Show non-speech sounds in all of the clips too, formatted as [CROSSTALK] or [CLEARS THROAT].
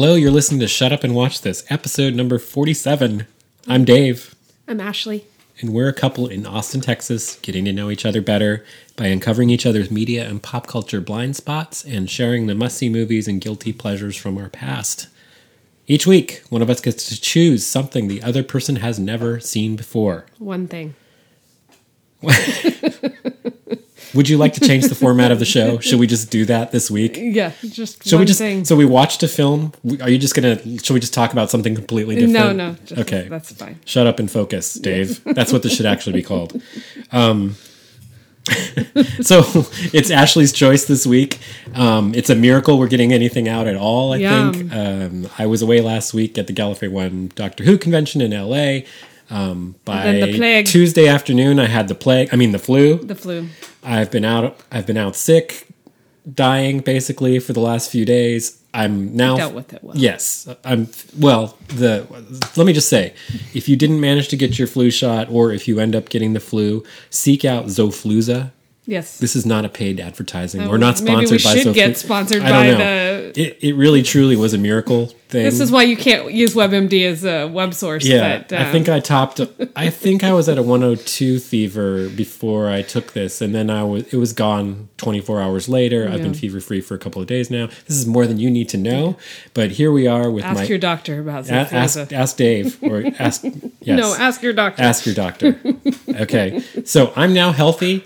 Hello, you're listening to Shut Up and Watch This, episode number 47. I'm Dave, I'm Ashley. and we're a couple in Austin, Texas, getting to know each other better by uncovering each other's media and pop culture blind spots and sharing the must see movies and guilty pleasures from our past. Each week, one of us gets to choose something the other person has never seen before. One thing. [LAUGHS] Would you like to change the format of the show? Should we just do that this week? Yeah, just Should we just thing. so we watched a film? Are you just gonna? Should we just talk about something completely different? no, no. Just, Okay. That's fine. Shut up and focus, Dave. That's what this should actually be called. Um, [LAUGHS] so it's Ashley's choice this week. Um, it's a miracle we're getting anything out at all. I Yum. think um, I was away last week at the Gallifrey One Doctor Who convention in LA. Um, by the plague. Tuesday afternoon, I had the plague. I mean the flu. The flu. I've been out. I've been out sick, dying basically for the last few days. I'm now Dealt with it well. Yes, I'm. Well, the let me just say, if you didn't manage to get your flu shot, or if you end up getting the flu, seek out Xofluza. Yes. This is not a paid advertising. Oh, We're not sponsored maybe we by should get sponsored I don't by know. the- It, it really truly was a miracle thing. this is why you can't use WebMD as a web source. Yeah, but, I um, think I topped. I think I was at a 102 fever before I took this, and then I was. It was gone 24 hours later. I've been fever free for a couple of days now. This is more than you need to know, but here we are with my ask my. your doctor about a- ask ask Dave or ask [LAUGHS] yes No, ask your doctor. ask your doctor. [LAUGHS] okay, so I'm now healthy.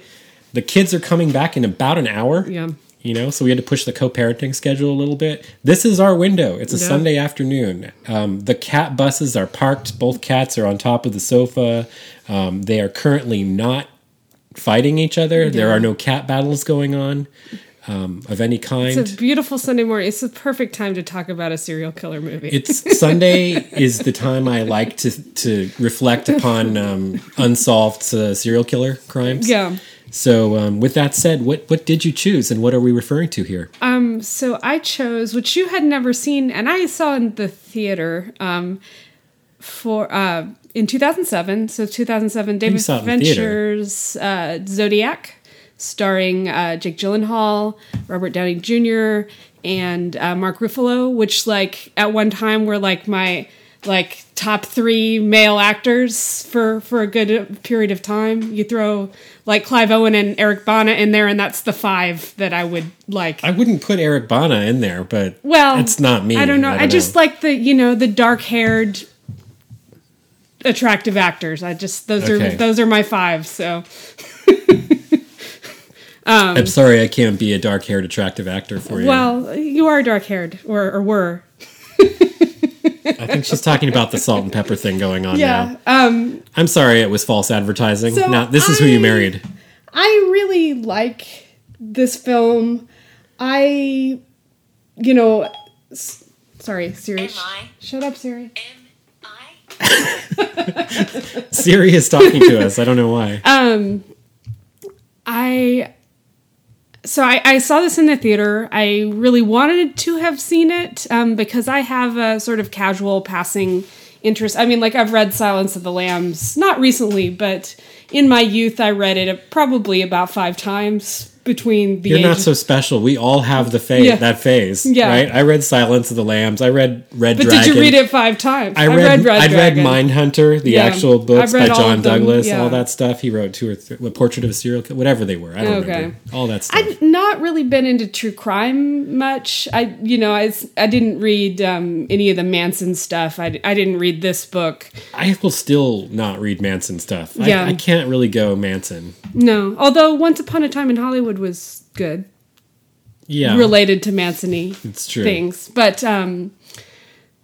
The kids are coming back in about an hour. Yeah. You know, so we had to push the co-parenting schedule a little bit. This is our window. It's a Yeah. Sunday afternoon. Um, the cat buses are parked. Both cats are on top of the sofa. Um, they are currently not fighting each other. There are no cat battles going on um, of any kind. It's a beautiful Sunday morning. It's the perfect time to talk about a serial killer movie. it's [LAUGHS] Sunday is the time I like to to reflect upon um, unsolved uh, serial killer crimes. yeah. So, um, with that said, what what did you choose, and what are we referring to here? Um, so I chose which you had never seen, and I saw in the theater um, for uh, in 2007. So 2007, David saw it in the theater. Fincher's uh, Zodiac, starring uh, Jake Gyllenhaal, Robert Downey Jr., and uh, Mark Ruffalo, which like at one time were like my like top three male actors for for a good period of time. You throw like Clive Owen and Eric Bana in there, and that's the five that I would like. I wouldn't put Eric Bana in there, but Well, it's not me. I don't know. I, just know. like the you know the dark haired, attractive actors. I just those Okay. are those are my five. So [LAUGHS] um, I'm sorry, I can't be a dark haired, attractive actor for you. well, you are dark haired or or were. [LAUGHS] I think she's talking about the salt and pepper thing going on now. Um, I'm sorry, it was false advertising. So now, this is who you married. I really like this film. I, you know, s- sorry, Siri. sh- Shut up, Siri. [LAUGHS] Siri is talking to us. I don't know why. Um, I so I, I saw this in the theater. I really wanted to have seen it um, because I have a sort of casual passing interest. I mean, like I've read Silence of the Lambs not recently, but in my youth I read it probably about five times between the You're not so special. We all have the phase, Yeah. that phase, Yeah. right? I read Silence of the Lambs. I read Red But Dragon. did you read it five times? I read, Red I read. Mindhunter, the Yeah. actual books by John Douglas, yeah. all that stuff. He wrote two or three, what, Portrait of a Serial Killer, whatever they were. I don't Okay. remember. All that stuff. I've not really been into true crime much. I, you know, I, I didn't read um, any of the Manson stuff. I, I didn't read this book. I will still not read Manson stuff. I, Yeah. I can't really go Manson. No, although Once Upon a Time in Hollywood was good, Yeah. related to Manson-y It's true. things. But um,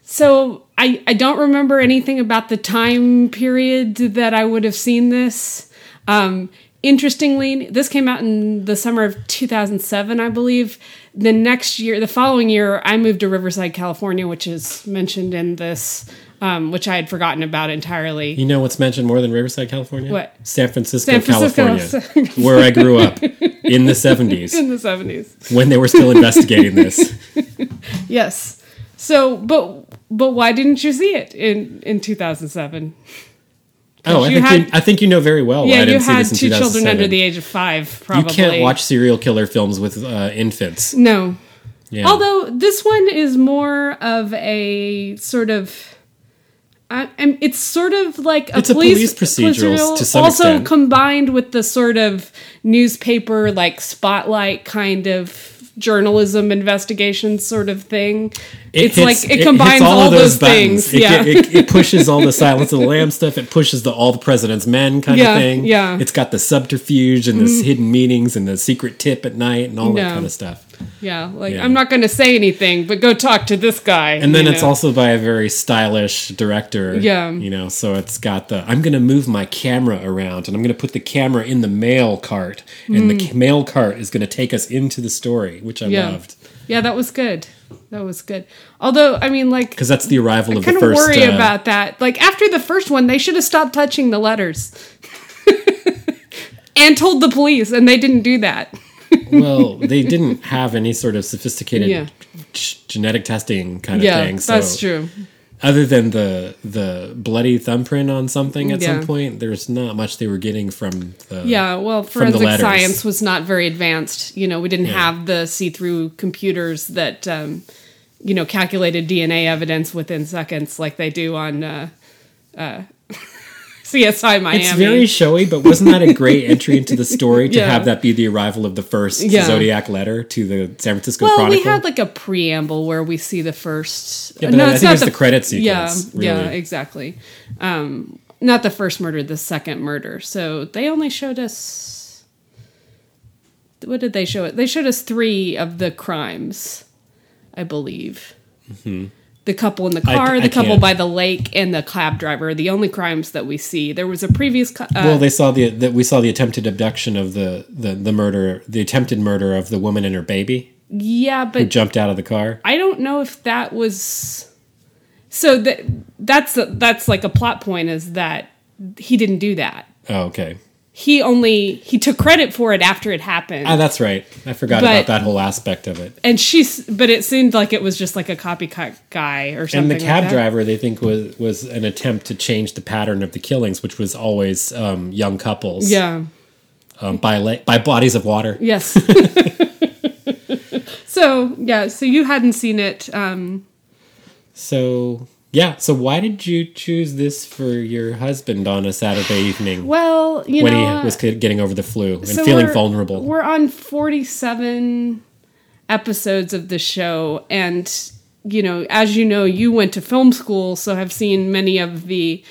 so I, I don't remember anything about the time period that I would have seen this. Um, interestingly, this came out in the summer of 2007, I believe. The next year, the following year, I moved to Riverside, California, which is mentioned in this, um, which I had forgotten about entirely. You know what's mentioned more than Riverside, California? What? San Francisco, San Francisco. California, where I grew up [LAUGHS] in the 70s in the 70s. when they were still investigating this. [LAUGHS] Yes. So, but but why didn't you see it in in 2007? Oh, I think, had- you, I think you know very well why yeah, I you didn't see had this in two children under the age of five. Probably You can't watch serial killer films with uh, infants. No, Yeah. Although this one is more of a sort of. I, it's sort of like a It's a police, police procedural to some also extent. combined with the sort of newspaper like spotlight kind of journalism investigation sort of thing. it's hits- like it combines hits all, of those, buttons. things. It, yeah. it, it [LAUGHS] pushes all the Silence of the Lamb stuff. It pushes the all the President's Men kind Yeah, of thing. yeah. Mm-hmm. It's got the subterfuge and the hidden meetings and the secret tip at night and all that Yeah. kind of stuff. Yeah, like Yeah. I'm not going to say anything, but go talk to this guy. And then it's know? also by a very stylish director. Yeah. You know, so it's got the I'm going to move my camera around and I'm going to put the camera in the mail cart and the mail cart is going to take us into the story, which I Mm. Yeah. loved. Yeah, that was good. That was good. Although, I mean, like, Because that's the arrival of the kind of first. worry uh, about that. Like after the first one, they should have stopped touching the letters [LAUGHS] and told the police, and they didn't do that. Well, they didn't [LAUGHS] have any sort of sophisticated Yeah. g- genetic testing kind of Yeah, thing. So that's true. other than the the bloody thumbprint on something at Yeah. some point, there's not much they were getting from the Yeah, well, forensic science was not very advanced. You know, we didn't have the see-through computers that, um, you know, calculated DNA evidence within seconds like they do on uh, uh, [LAUGHS] CSI Miami. It's very showy, but wasn't that a great entry into the story to Yeah. have that be the arrival of the first Yeah. Zodiac letter to the San Francisco well, Chronicle? we had like a preamble where we see the first. Yeah, but I think it's the credit Yeah, sequence, yeah, really. exactly. Um, not the first murder, the second murder. So they only showed us. What did they show it? They showed us three of the crimes, I believe. The couple in the. I- car, I the couple can't. by the lake, and the cab driver. The only crimes that we see. There was a previous. co- Uh, well, they saw the that we saw the attempted abduction of the, the the murder, the attempted murder of the woman and her baby yeah, who but jumped out of the car. I don't know if that was so that that's that's like a plot point is that he didn't do that. Oh, okay. He only he took credit for it after it happened. Ah, that's right. I forgot But- about that whole aspect of it. and she's but it seemed like it was just like a copycat guy or something. And the cab like driver, they think was was an attempt to change the pattern of the killings, which was always um, young couples, Yeah. um, by la- by bodies of water. Yes. [LAUGHS] [LAUGHS] so yeah, so you hadn't seen it. Um, So yeah, so why did you choose this for your husband on a Saturday evening well, you when know, he was getting over the flu and so feeling we're- vulnerable? We're on 47 episodes of the show and you know, as you know, you went to film school so have seen many of the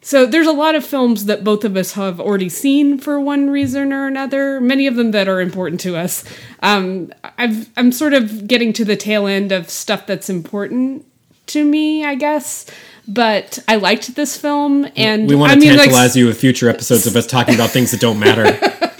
so there's a lot of films that both of us have already seen for one reason or another. Many of them that are important to us. Um, I've, I'm sort of getting to the tail end of stuff that's important to me, I guess. But I liked this film, and we want I to mean, tantalize like, you with future episodes of us talking about things that don't matter. [LAUGHS]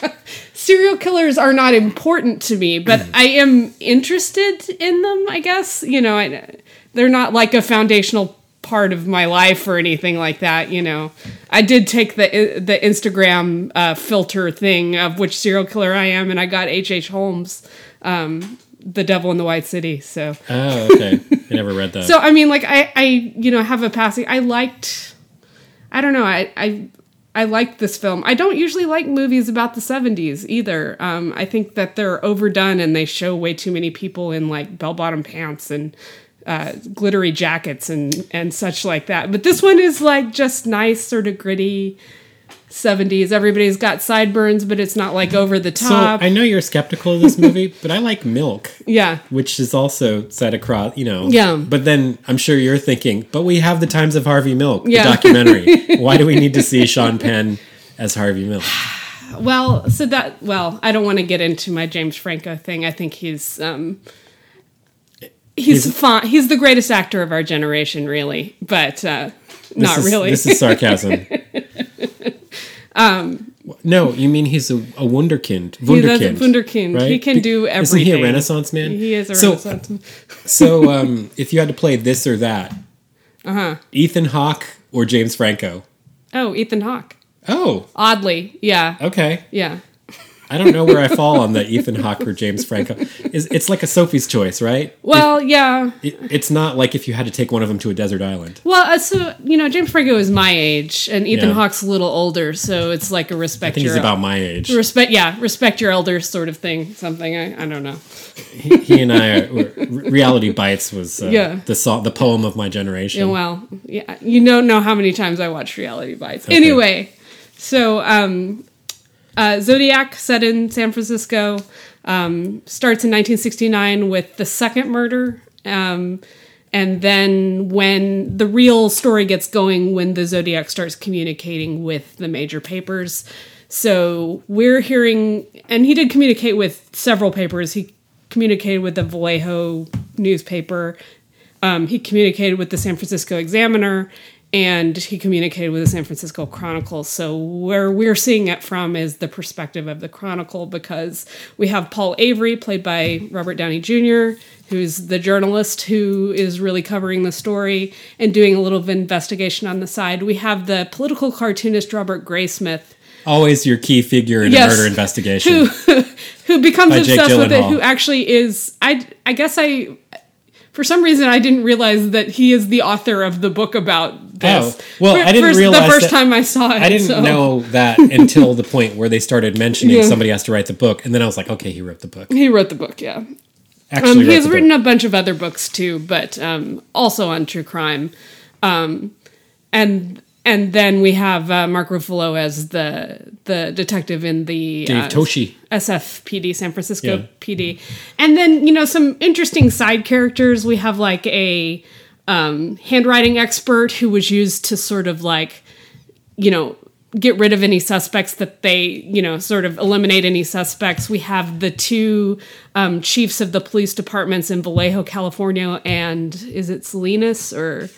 serial killers are not important to me, but I am interested in them. I guess you know, I, they're not like a foundational part of my life or anything like that. You know, I did take the the Instagram uh, filter thing of which serial killer I am, and I got H. H. Holmes, um, the Devil in the White City. So, oh, okay. I never read that. [LAUGHS] so I mean, like I, I, you know, have a passing. I liked. I don't know. I, I, I liked this film. I don't usually like movies about the '70s either. Um, I think that they're overdone and they show way too many people in like bell-bottom pants and uh, glittery jackets and and such like that. But this one is like just nice, sort of gritty. 70s. Everybody's got sideburns, but it's not like over the top. So. I know you're skeptical of this movie, but I like Milk, yeah. which is also set across, you know. Yeah. But then I'm sure you're thinking, but we have the Times of Harvey Milk, Yeah. the documentary. [LAUGHS] Why do we need to see Sean Penn as Harvey Milk? [SIGHS] Well, so that well, I don't want to get into my James Franco thing. I think he's um he's He's- fine. He's the greatest actor of our generation, really, but uh This not is- really. This is sarcasm. [LAUGHS] um, no, you mean he's a, a wunderkind. He- that's a Wunderkind. wunderkind. right? He can do everything. Isn't he a. Renaissance man? he is a so, renaissance. man. [LAUGHS] So, um, if you had to play this or that, Uh-huh. Ethan Hawke or James Franco? Oh, Ethan Hawke. Oh, Oddly, yeah, okay. yeah. I don't know where I fall on the Ethan Hawke or James Franco. Is it's like a Sophie's choice, right? Well, yeah. It, it's not like if you had to take one of them to a desert island. Well, uh, so you know, James Franco is my age, and Ethan Yeah. Hawke's a little older, so it's like a respect think your he's about my age. respect. Yeah, respect your elders, sort of thing. Something I, I don't know. He, he and I, were- Reality Bites was uh, Yeah. the song, the poem of my generation. Yeah, well, yeah, you don't know how many times I watched Reality Bites. Anyway, so um, uh, Zodiac, set in San Francisco, um, starts in 1969 with the second murder. Um, and then when the real story gets going, when the Zodiac starts communicating with the major papers. So we're hearing, and he did communicate with several papers. He communicated with the Vallejo newspaper. Um, he communicated with the San Francisco Examiner and he communicated with the San Francisco Chronicle. So, where we're seeing it from is the perspective of the Chronicle because we have Paul Avery, played by Robert Downey Jr., who's the journalist who is really covering the story and doing a little of investigation on the side. We have the political cartoonist Robert Graysmith, Always your key figure in Yes. a murder [LAUGHS] investigation. who becomes By obsessed with it who actually is i i guess i for some reason i didn't realize that he is the author of the book about this Oh, well, For- I didn't first- realize the first that- time i saw it I didn't so- know that [LAUGHS] until the point where they started mentioning Yeah. somebody has to write the book, and then I was like, okay, he wrote the book. he wrote the book yeah Actually, um, he has written book. a bunch of other books too but um, also on true crime um, and and then we have uh, Mark Ruffalo as the the detective in the Dave uh, Toschi. SFPD, San Francisco Yeah. PD. And then, you know, some interesting side characters. We have like a um, handwriting expert who was used to sort of like, you know, get rid of any suspects that they, you know, sort of eliminate any suspects. We have the two um, chiefs of the police departments in Vallejo, California, and is it Salinas or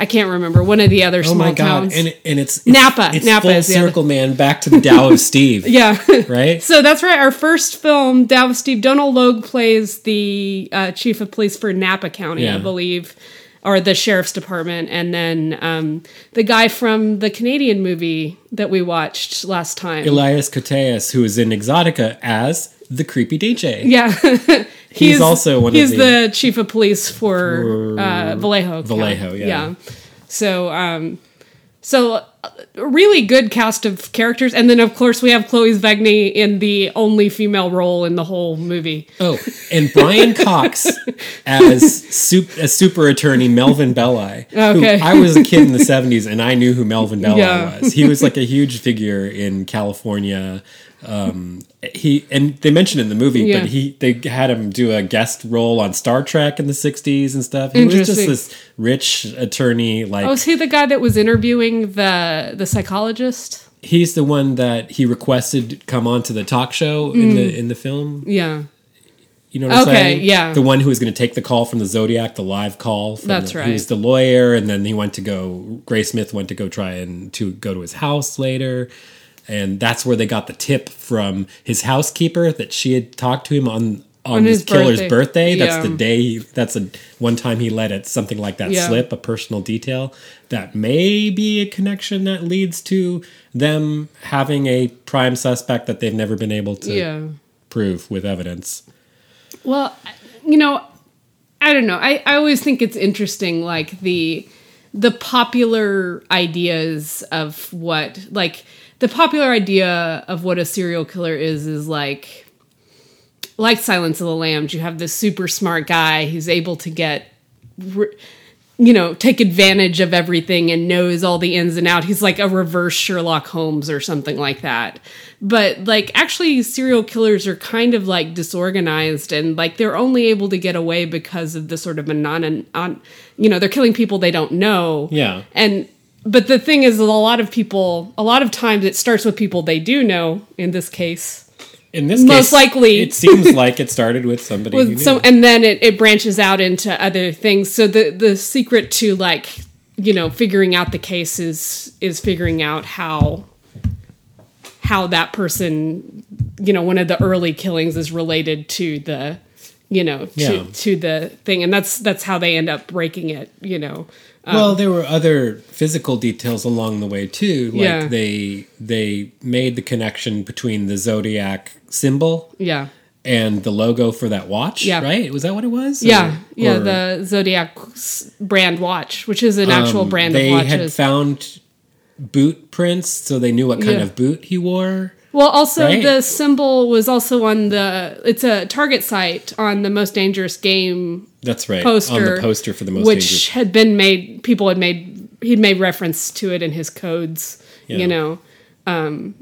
I can't remember one of the other Oh small my god! towns. And and it's, it's Napa. It's Napa full the other- circle, man. Back to the Tao of Steve. [LAUGHS] yeah. Right. So that's right. Our first film, Tao of Steve Donal Logue plays the uh, chief of police for Napa County, I believe, or the sheriff's department, and then um, the guy from the Canadian movie that we watched last time. Elias Koteas, who is in Exotica as the creepy DJ. yeah, [LAUGHS] He's also one of he's the- the, chief of police for uh, Vallejo. Vallejo, County. yeah. So, um, so uh, a really good cast of characters, and then of course we have Chloe Sevigny in the only female role in the whole movie. Oh, and Brian Cox [LAUGHS] as as super attorney Melvin Belli. Okay. I was a kid in the seventies, and I knew who Melvin Belli Yeah. was. He was like a huge figure in California. Um, he and they mentioned in the movie, Yeah. but he they had him do a guest role on Star Trek in the '60s and stuff. He was just this rich attorney. Like Oh, is he the guy that was interviewing the the psychologist? he's the one that he requested come on to the talk show in the in the film. Yeah, You know what I'm Okay, saying? yeah. The one who was going to take the call from the Zodiac, the live call. From That's the, right. He was the lawyer, and then he went to go. Graysmith went to go try and to go to his house later, and that's where they got the tip from his housekeeper that she had talked to him on on, On this his killer's birthday. birthday. That's Yeah. the day. That's a one time he let it something like that Yeah. slip, a personal detail that may be a connection that leads to them having a prime suspect that they've never been able to yeah. prove with evidence. Well, you know, I don't know. I, I always think it's interesting, like the the popular ideas of what like the popular idea of what a serial killer is is like like Silence of the Lambs. You have this super smart guy who's able to get you know, take advantage of everything and knows all the ins and out. He's like a reverse Sherlock Holmes or something like that. But like actually serial killers are kind of like disorganized and like they're only able to get away because of the sort of a non you know, they're killing people they don't know. Yeah. And but the thing is a lot of people a lot of times it starts with people they do know in this case. In this Most case, likely- it seems [LAUGHS] like it started with somebody. who with some and then it, it branches out into other things so the the secret to like you know figuring out the case is is figuring out how how that person you know one of the early killings is related to the you know, to Yeah. to the thing, and that's that's how they end up breaking it. You know, well, there were other physical details along the way too. Like Yeah. they they made the connection between the zodiac symbol yeah, and the logo for that watch. Yeah. right? Was that what it was? yeah, Or- yeah. or, The Zodiac brand watch, which is an actual um, brand They had found boot prints, so they knew what kind Yeah. of boot he wore. Well, also Right? the symbol was also on the. It's a Target site on the most dangerous game That's right. poster, on the poster for the most dangerous which dangerous. had been made. People had made. He'd made reference to it in his codes. Yeah. You know. Um,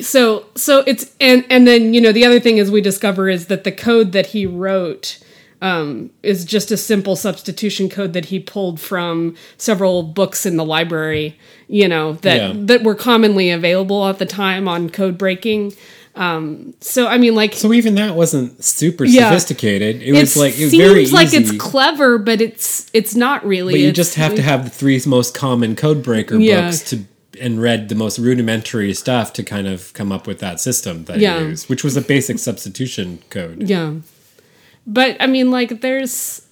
so so it's and and then you know the other thing is we discover is that the code that he wrote um, is just a simple substitution code that he pulled from several books in the library, you know, that Yeah. that were commonly available at the time on code breaking. Um, so I mean, like So even that wasn't super Yeah. sophisticated. It was like it was seems like easy. it's clever, but it's it's not really. But you just have to have the three most common code breaker Yeah. books to and read the most rudimentary stuff to kind of come up with that system that Yeah. he used, which was a basic substitution code. Yeah. But I mean, like, there's,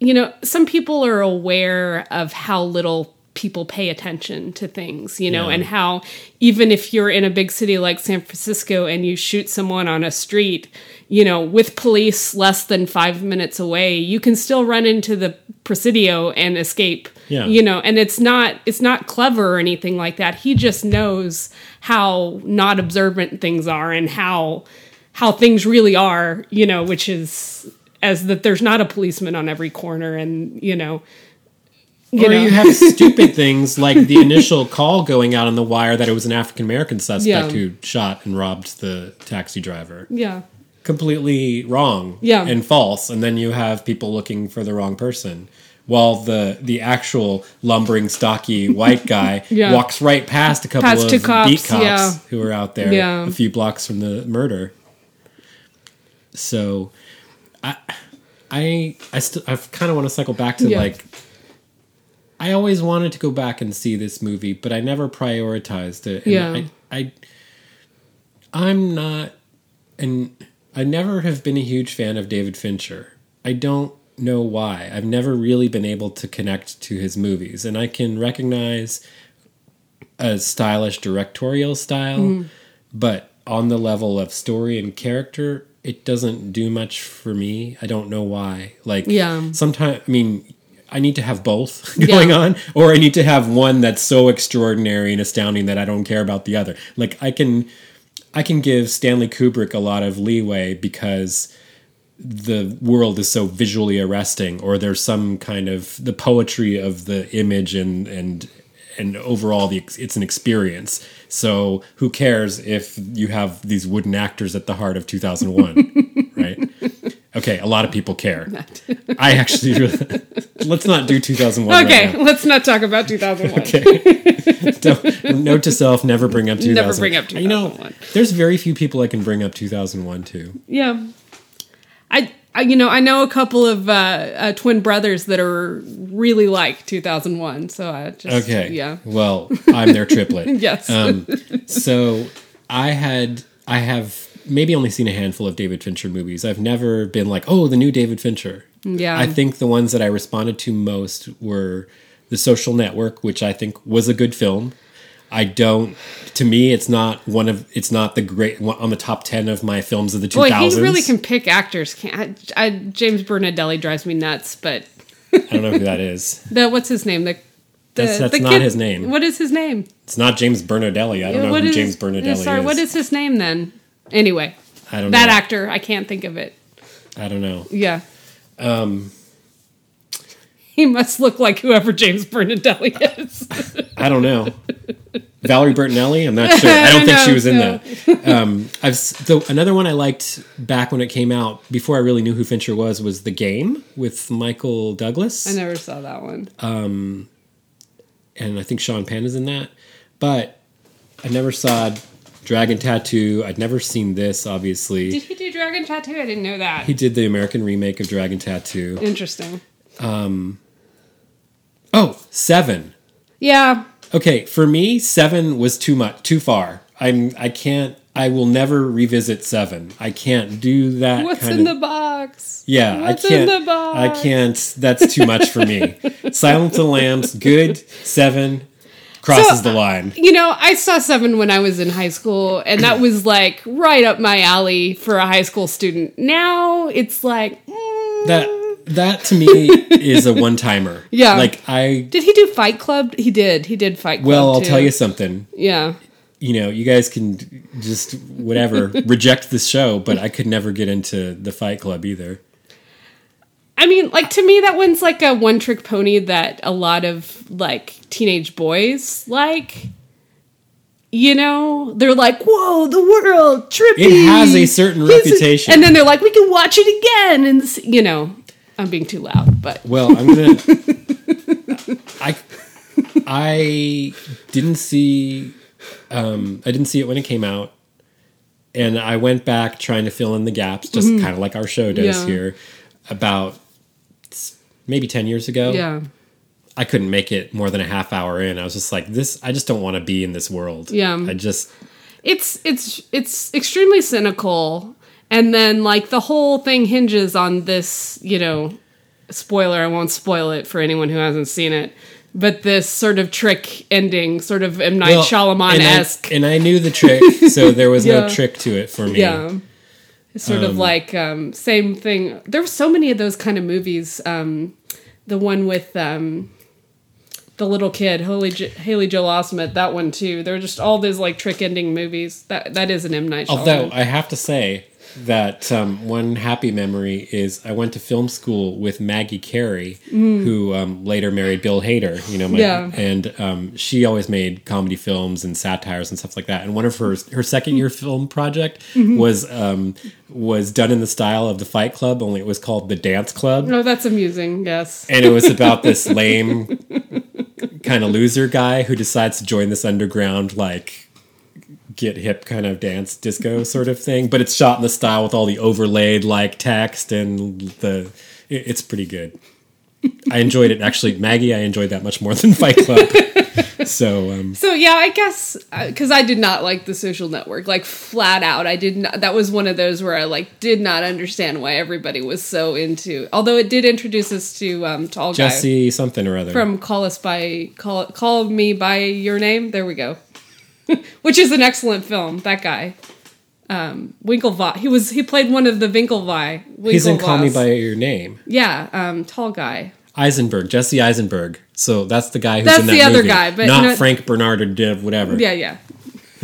you know, some people are aware of how little people pay attention to things, you know, Yeah. and how even if you're in a big city like San Francisco and you shoot someone on a street, you know, with police less than five minutes away, you can still run into the Presidio and escape. Yeah. You know, and it's not it's not clever or anything like that. He just knows how not observant things are and how how things really are, you know, which is as that there's not a policeman on every corner and, you know, you or know. you have [LAUGHS] stupid things like the initial call going out on the wire that it was an African American suspect Yeah. who shot and robbed the taxi driver. yeah. Completely wrong Yeah. and false. And then you have people looking for the wrong person. While the the actual lumbering, stocky white guy [LAUGHS] Yeah. walks right past a couple Past of cops, beat cops yeah. who are out there Yeah. a few blocks from the murder. So, I, I, I still, I kind of want to cycle back to Yeah. like. I always wanted to go back and see this movie, but I never prioritized it. And Yeah. I, I, I'm not, and I never have been a huge fan of David Fincher. I don't know why. I've never really been able to connect to his movies, and I can recognize a stylish directorial style, Mm-hmm. but on the level of story and character, it doesn't do much for me. I don't know why. Like, Yeah. sometimes I mean. I need to have both [LAUGHS] going Yeah. on, or I need to have one that's so extraordinary and astounding that I don't care about the other. Like I can, I can give Stanley Kubrick a lot of leeway because the world is so visually arresting or there's some kind of the poetry of the image and and and overall the it's an experience so who cares if you have these wooden actors at the heart of 2001 [LAUGHS] right okay a lot of people care [LAUGHS] i actually really, let's not do 2001 right Okay, now. let's not talk about 2001. [LAUGHS] Okay. Don't, note to self: never bring up 2001. Never bring up 2001. You know, there's very few people I can bring up 2001 to. Yeah. I you know, I know a couple of uh, uh, twin brothers that are really like 2001, so I just Okay. yeah. Well, I'm their triplet. [LAUGHS] Yes. Um, so I had, I have maybe only seen a handful of David Fincher movies. I've never been like, oh, the new David Fincher. Yeah. I think the ones that I responded to most were The Social Network, which I think was a good film. I don't. To me, it's not one of. It's not the great one on the top ten of my films of the two thousands. he really can pick actors. Can't I, I, James Bernardelli drives me nuts, but I don't know who that is. [LAUGHS] the what's his name? The, the That's- that's not his name. What is his name? It's not James Bernardelli. I don't know What who is- James Bernardelli Sorry, is. what is his name then? Anyway, I don't know. that know. actor, I can't think of it. I don't know. Yeah. Um. [LAUGHS] He must look like whoever James Bernardelli is. I don't know. Valerie Bertinelli. I'm not sure. [LAUGHS] I don't think she was in no. that. Um, I've s- the, another one I liked back when it came out before I really knew who Fincher was was The Game with Michael Douglas, I never saw that one. and I think Sean Penn is in that. But I never saw Dragon Tattoo. I'd never seen this. Obviously, Did he do Dragon Tattoo? I didn't know that. he did the American remake of Dragon Tattoo. Interesting. Oh, Seven. Yeah. Okay, for me, seven was too much, too far. I'm, I can't, I will never revisit Seven. I can't do that. What's in of, the box? Yeah, What's I in can't. the box? I can't. That's too much for me. [LAUGHS] Silence of the Lambs, good. Seven crosses So, the line. You know, I saw Seven when I was in high school, and that was like right up my alley for a high school student. Now it's like, mm, That that to me is a one timer. [LAUGHS] Yeah. Like I. did he do Fight Club? He did. He did Fight Club. Well, I'll too. tell you something. Yeah. You know, you guys can just whatever [LAUGHS] reject this show, but I could never get into the Fight Club either. I mean, like to me, that one's like a one trick pony that a lot of like teenage boys like. You know, they're like, "Whoa, the world, trippy." It has a certain He's- reputation. and then they're like, "We can watch it again," and you know, I'm being too loud, but Well, I'm gonna. [LAUGHS] I I didn't see um, I didn't see it when it came out, and I went back trying to fill in the gaps, just kind of like our show does Mm-hmm. Yeah. here. About maybe ten years ago, yeah, I couldn't make it more than a half hour in. I was just like, this. I just don't want to be in this world. Yeah. I just it's it's it's extremely cynical, and then like the whole thing hinges on this, you know, spoiler. I won't spoil it for anyone who hasn't seen it. But this sort of trick ending, sort of M Night well, Shyamalan and I- esque. and I knew the trick, so [LAUGHS] there was Yeah. no trick to it for me. Yeah. It's sort of like um, same thing. There were so many of those kind of movies. Um, the one with um, the little kid, Haley, J- Haley Joel Osment, that one too. There were just all these like trick ending movies. That that is an M Night Shyamalan. Although I have to say that um, one happy memory is I went to film school with Maggie Carey, who um, later married Bill Hader. You know, my, Mm. Yeah. and um, she always made comedy films and satires and stuff like that. And one of her her second year film project Mm-hmm. was um, was done in the style of the Fight Club, only it was called the Dance Club. no, that's amusing. Yes. and it was about this [LAUGHS] lame kind of loser guy who decides to join this underground like get hip kind of dance disco sort of thing but it's shot in the style with all the overlaid like text and the it- it's pretty good i enjoyed it actually maggie i enjoyed that much more than fight club [LAUGHS] so um So yeah, I guess because I did not like the Social Network, like flat out. I did not. That was one of those where I like did not understand why everybody was so into. Although it did introduce us to um, tall jesse something or other from Call Us by Call Call Me by Your Name. There we go, [LAUGHS] which is an excellent film. That guy, um, Winklevoss. He was he played one of the Winklevi. he's in call me by your name yeah, um, tall guy. eisenberg jesse eisenberg so that's the guy who's That's in that the other movie. guy, but not not- frank bernard or Div, whatever Yeah, yeah. [LAUGHS]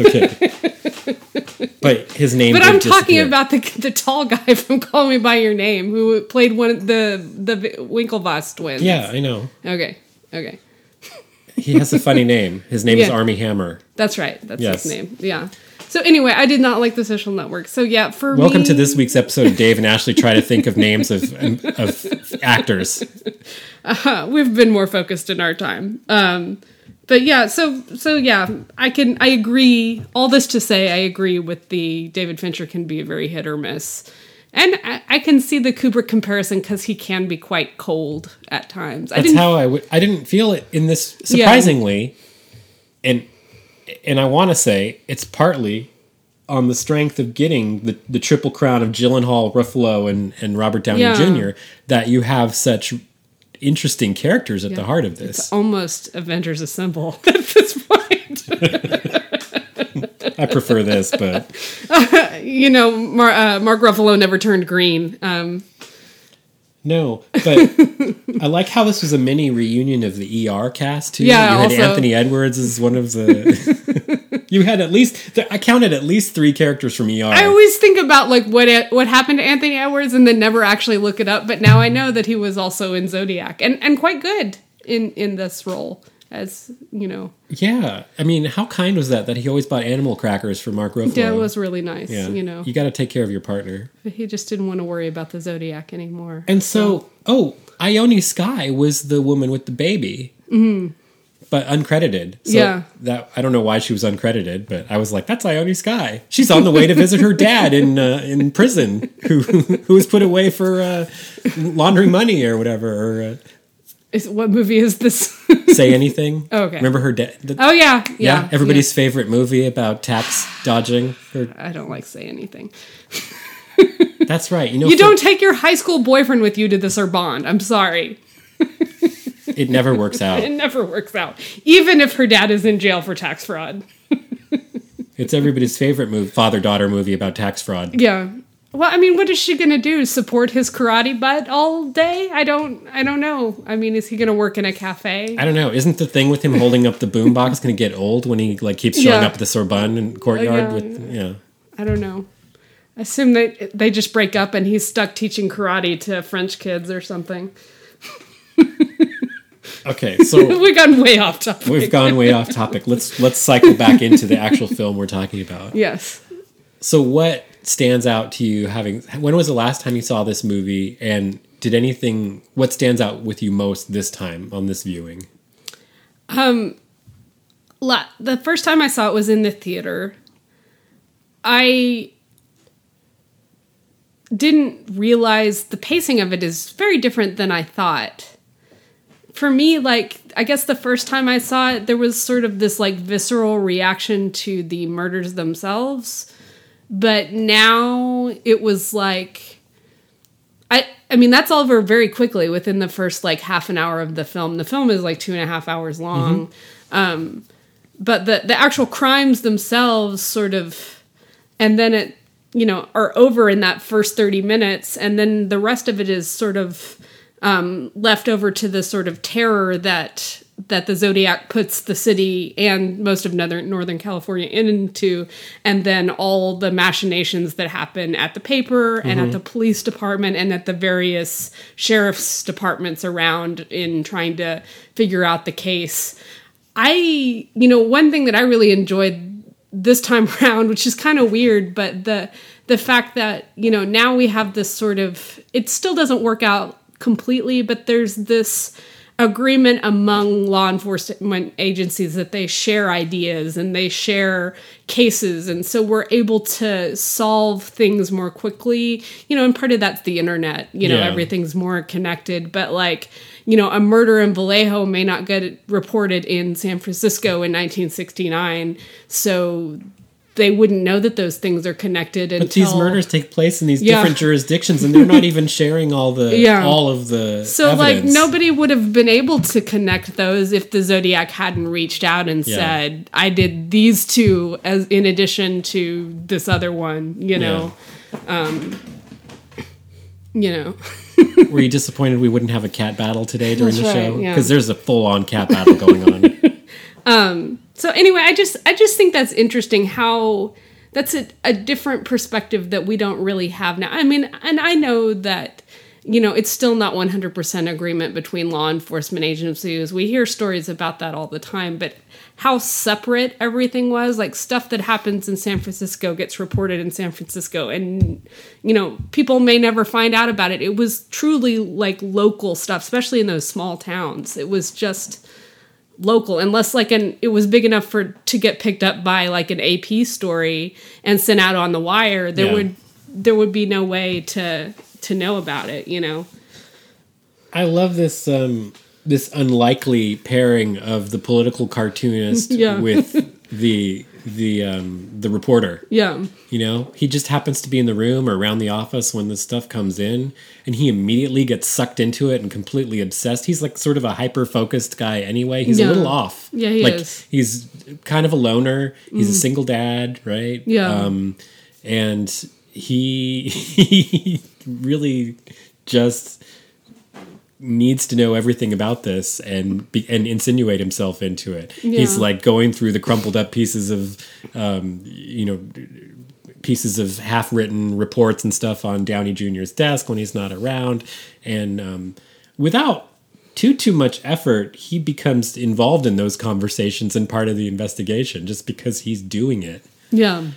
Okay. [LAUGHS] but his name. But I'm talking disappear. about the the tall guy from Call Me by Your Name who played one of the the Winklevoss twins. Yeah, I know. Okay. Okay. He has a funny [LAUGHS] name. His name is Armie Hammer. That's right. That's Yes. his name. Yeah. So anyway, I did not like the social network. So yeah, for Welcome me, to this week's episode of Dave and Ashley try to think of names of of actors. we've been more focused in our time. Um, but yeah, so so yeah, I can I agree. All this to say, I agree with the David Fincher can be a very hit or miss, and I, I can see the Kubrick comparison because he can be quite cold at times. I That's didn't how I would. I didn't feel it in this surprisingly, and and I want to say it's partly on the strength of getting the, the triple crown of Gyllenhaal, Ruffalo, and and Robert Downey Yeah. Jr. that you have such interesting characters at the heart of this. almost Avengers Assemble [LAUGHS] at this point. [LAUGHS] I prefer this, but [LAUGHS] you know, Mar- uh, Mark Ruffalo never turned green. Um, No, but I like how this was a mini reunion of the ER cast too. Yeah, you had also- Anthony Edwards as one of the. [LAUGHS] you had at least I counted at least three characters from ER. I always think about like what what happened to Anthony Edwards and then never actually look it up. But now I know that he was also in Zodiac and and quite good in in this role as you know. yeah, I mean, how kind was that? That he always bought animal crackers for Mark Ruffalo. Yeah, it was really nice. Yeah. You know, you got to take care of your partner. he just didn't want to worry about the Zodiac anymore. And so, oh, Ione Skye was the woman with the baby. But uncredited. So Mm-hmm. Yeah. That I don't know why she was uncredited, but I was like, "That's Ione Skye. She's on the way to visit her dad in uh, in prison, who [LAUGHS] who was put away for uh, laundering money or whatever." Or, uh, Is what movie is this? [LAUGHS] Say anything. Oh, okay. Remember her dad? oh yeah, yeah. yeah, everybody's favorite movie about tax dodging. Her. I don't like say anything. [LAUGHS] that's right. You know, You for- don't take your high school boyfriend with you to the Sorbonne. I'm sorry. [LAUGHS] It never works out. It never works out. Even if her dad is in jail for tax fraud. It's everybody's favorite movie, father-daughter movie about tax fraud. Yeah. Well, I mean, what is she gonna do? Support his karate butt all day? I don't. I don't know. I mean, is he gonna work in a cafe? I don't know. Isn't the thing with him holding up the boombox going to get old when he like keeps showing Yeah. up at the Sorbonne and courtyard yeah. with yeah? I don't know. I assume that they just break up and he's stuck teaching karate to French kids or something. [LAUGHS] Okay, so [LAUGHS] we've gone way off topic. we've gone way off topic. Let's let's cycle back into the actual film we're talking about. Yes. So what stands out to you having when was the last time you saw this movie and did anything what stands out with you most this time on this viewing? Um the first time I saw it was in the theater. I didn't realize the pacing of it is very different than I thought. For me, like, I guess the first time I saw it, there was sort of this like visceral reaction to the murders themselves. But now it was like, I, I mean, that's all over very quickly within the first like half an hour of the film. The film is like two and a half hours long. Um, but the, the actual crimes themselves sort of, and then it, you know, are over in that first 30 minutes. And then the rest of it is sort of um, left over to the sort of terror that that the Zodiac puts the city and most of northern Northern California into, and then all the machinations that happen at the paper and at mm-hmm. the police department and at the various sheriff's departments around in trying to figure out the case. I, you know, one thing that I really enjoyed this time [LAUGHS] around, which is kind of weird, but the the fact that you know now we have this sort of it still doesn't work out completely, but there's this agreement among law enforcement agencies that they share ideas and they share cases. And so we're able to solve things more quickly. You know and part of that's the internet. You know Yeah. everything's more connected. But like you know a murder in vallejo may not get reported in san francisco in 1969 so they wouldn't know that those things are connected until But these murders take place in these Yeah. different jurisdictions and they're not even [LAUGHS] sharing all the Yeah. all of the So like nobody would have been able to connect those if the Zodiac hadn't reached out and Yeah. said, "I did these two as in addition to this other one." You know, um, you know. [LAUGHS] Were you disappointed we wouldn't have a cat battle today during That's the right, show? Because there's a full on cat battle going on. [LAUGHS] So anyway, I just I just think that's interesting how that's a, a different perspective that we don't really have now. I mean, and I know that you know it's still not 100% agreement between law enforcement agencies. We hear stories about that all the time, but how separate everything was, like stuff that happens in San Francisco gets reported in San Francisco and you know, people may never find out about it. It was truly like local stuff, especially in those small towns. It was just local unless like an it was big enough for to get picked up by like an AP story and sent out on the wire there Yeah. would there would be no way to to know about it you know I love this um, this unlikely pairing of the political cartoonist [LAUGHS] Yeah. with the the um, the reporter. yeah You know, he just happens to be in the room or around the office when this stuff comes in, and he immediately gets sucked into it and completely obsessed. He's like sort of a hyper focused guy anyway. He's Yeah. a little off. Yeah, he like, is. Mm. He's kind of a loner. He's a single dad, right? Yeah. Um, and he [LAUGHS] he really just needs to know everything about this and be, and insinuate himself into it. He's like going through the crumpled up pieces of um, you know pieces of half written reports and stuff on Downey Jr.'s desk when he's not around and um, without too too much effort he becomes involved in those conversations and part of the investigation just because he's doing it yeah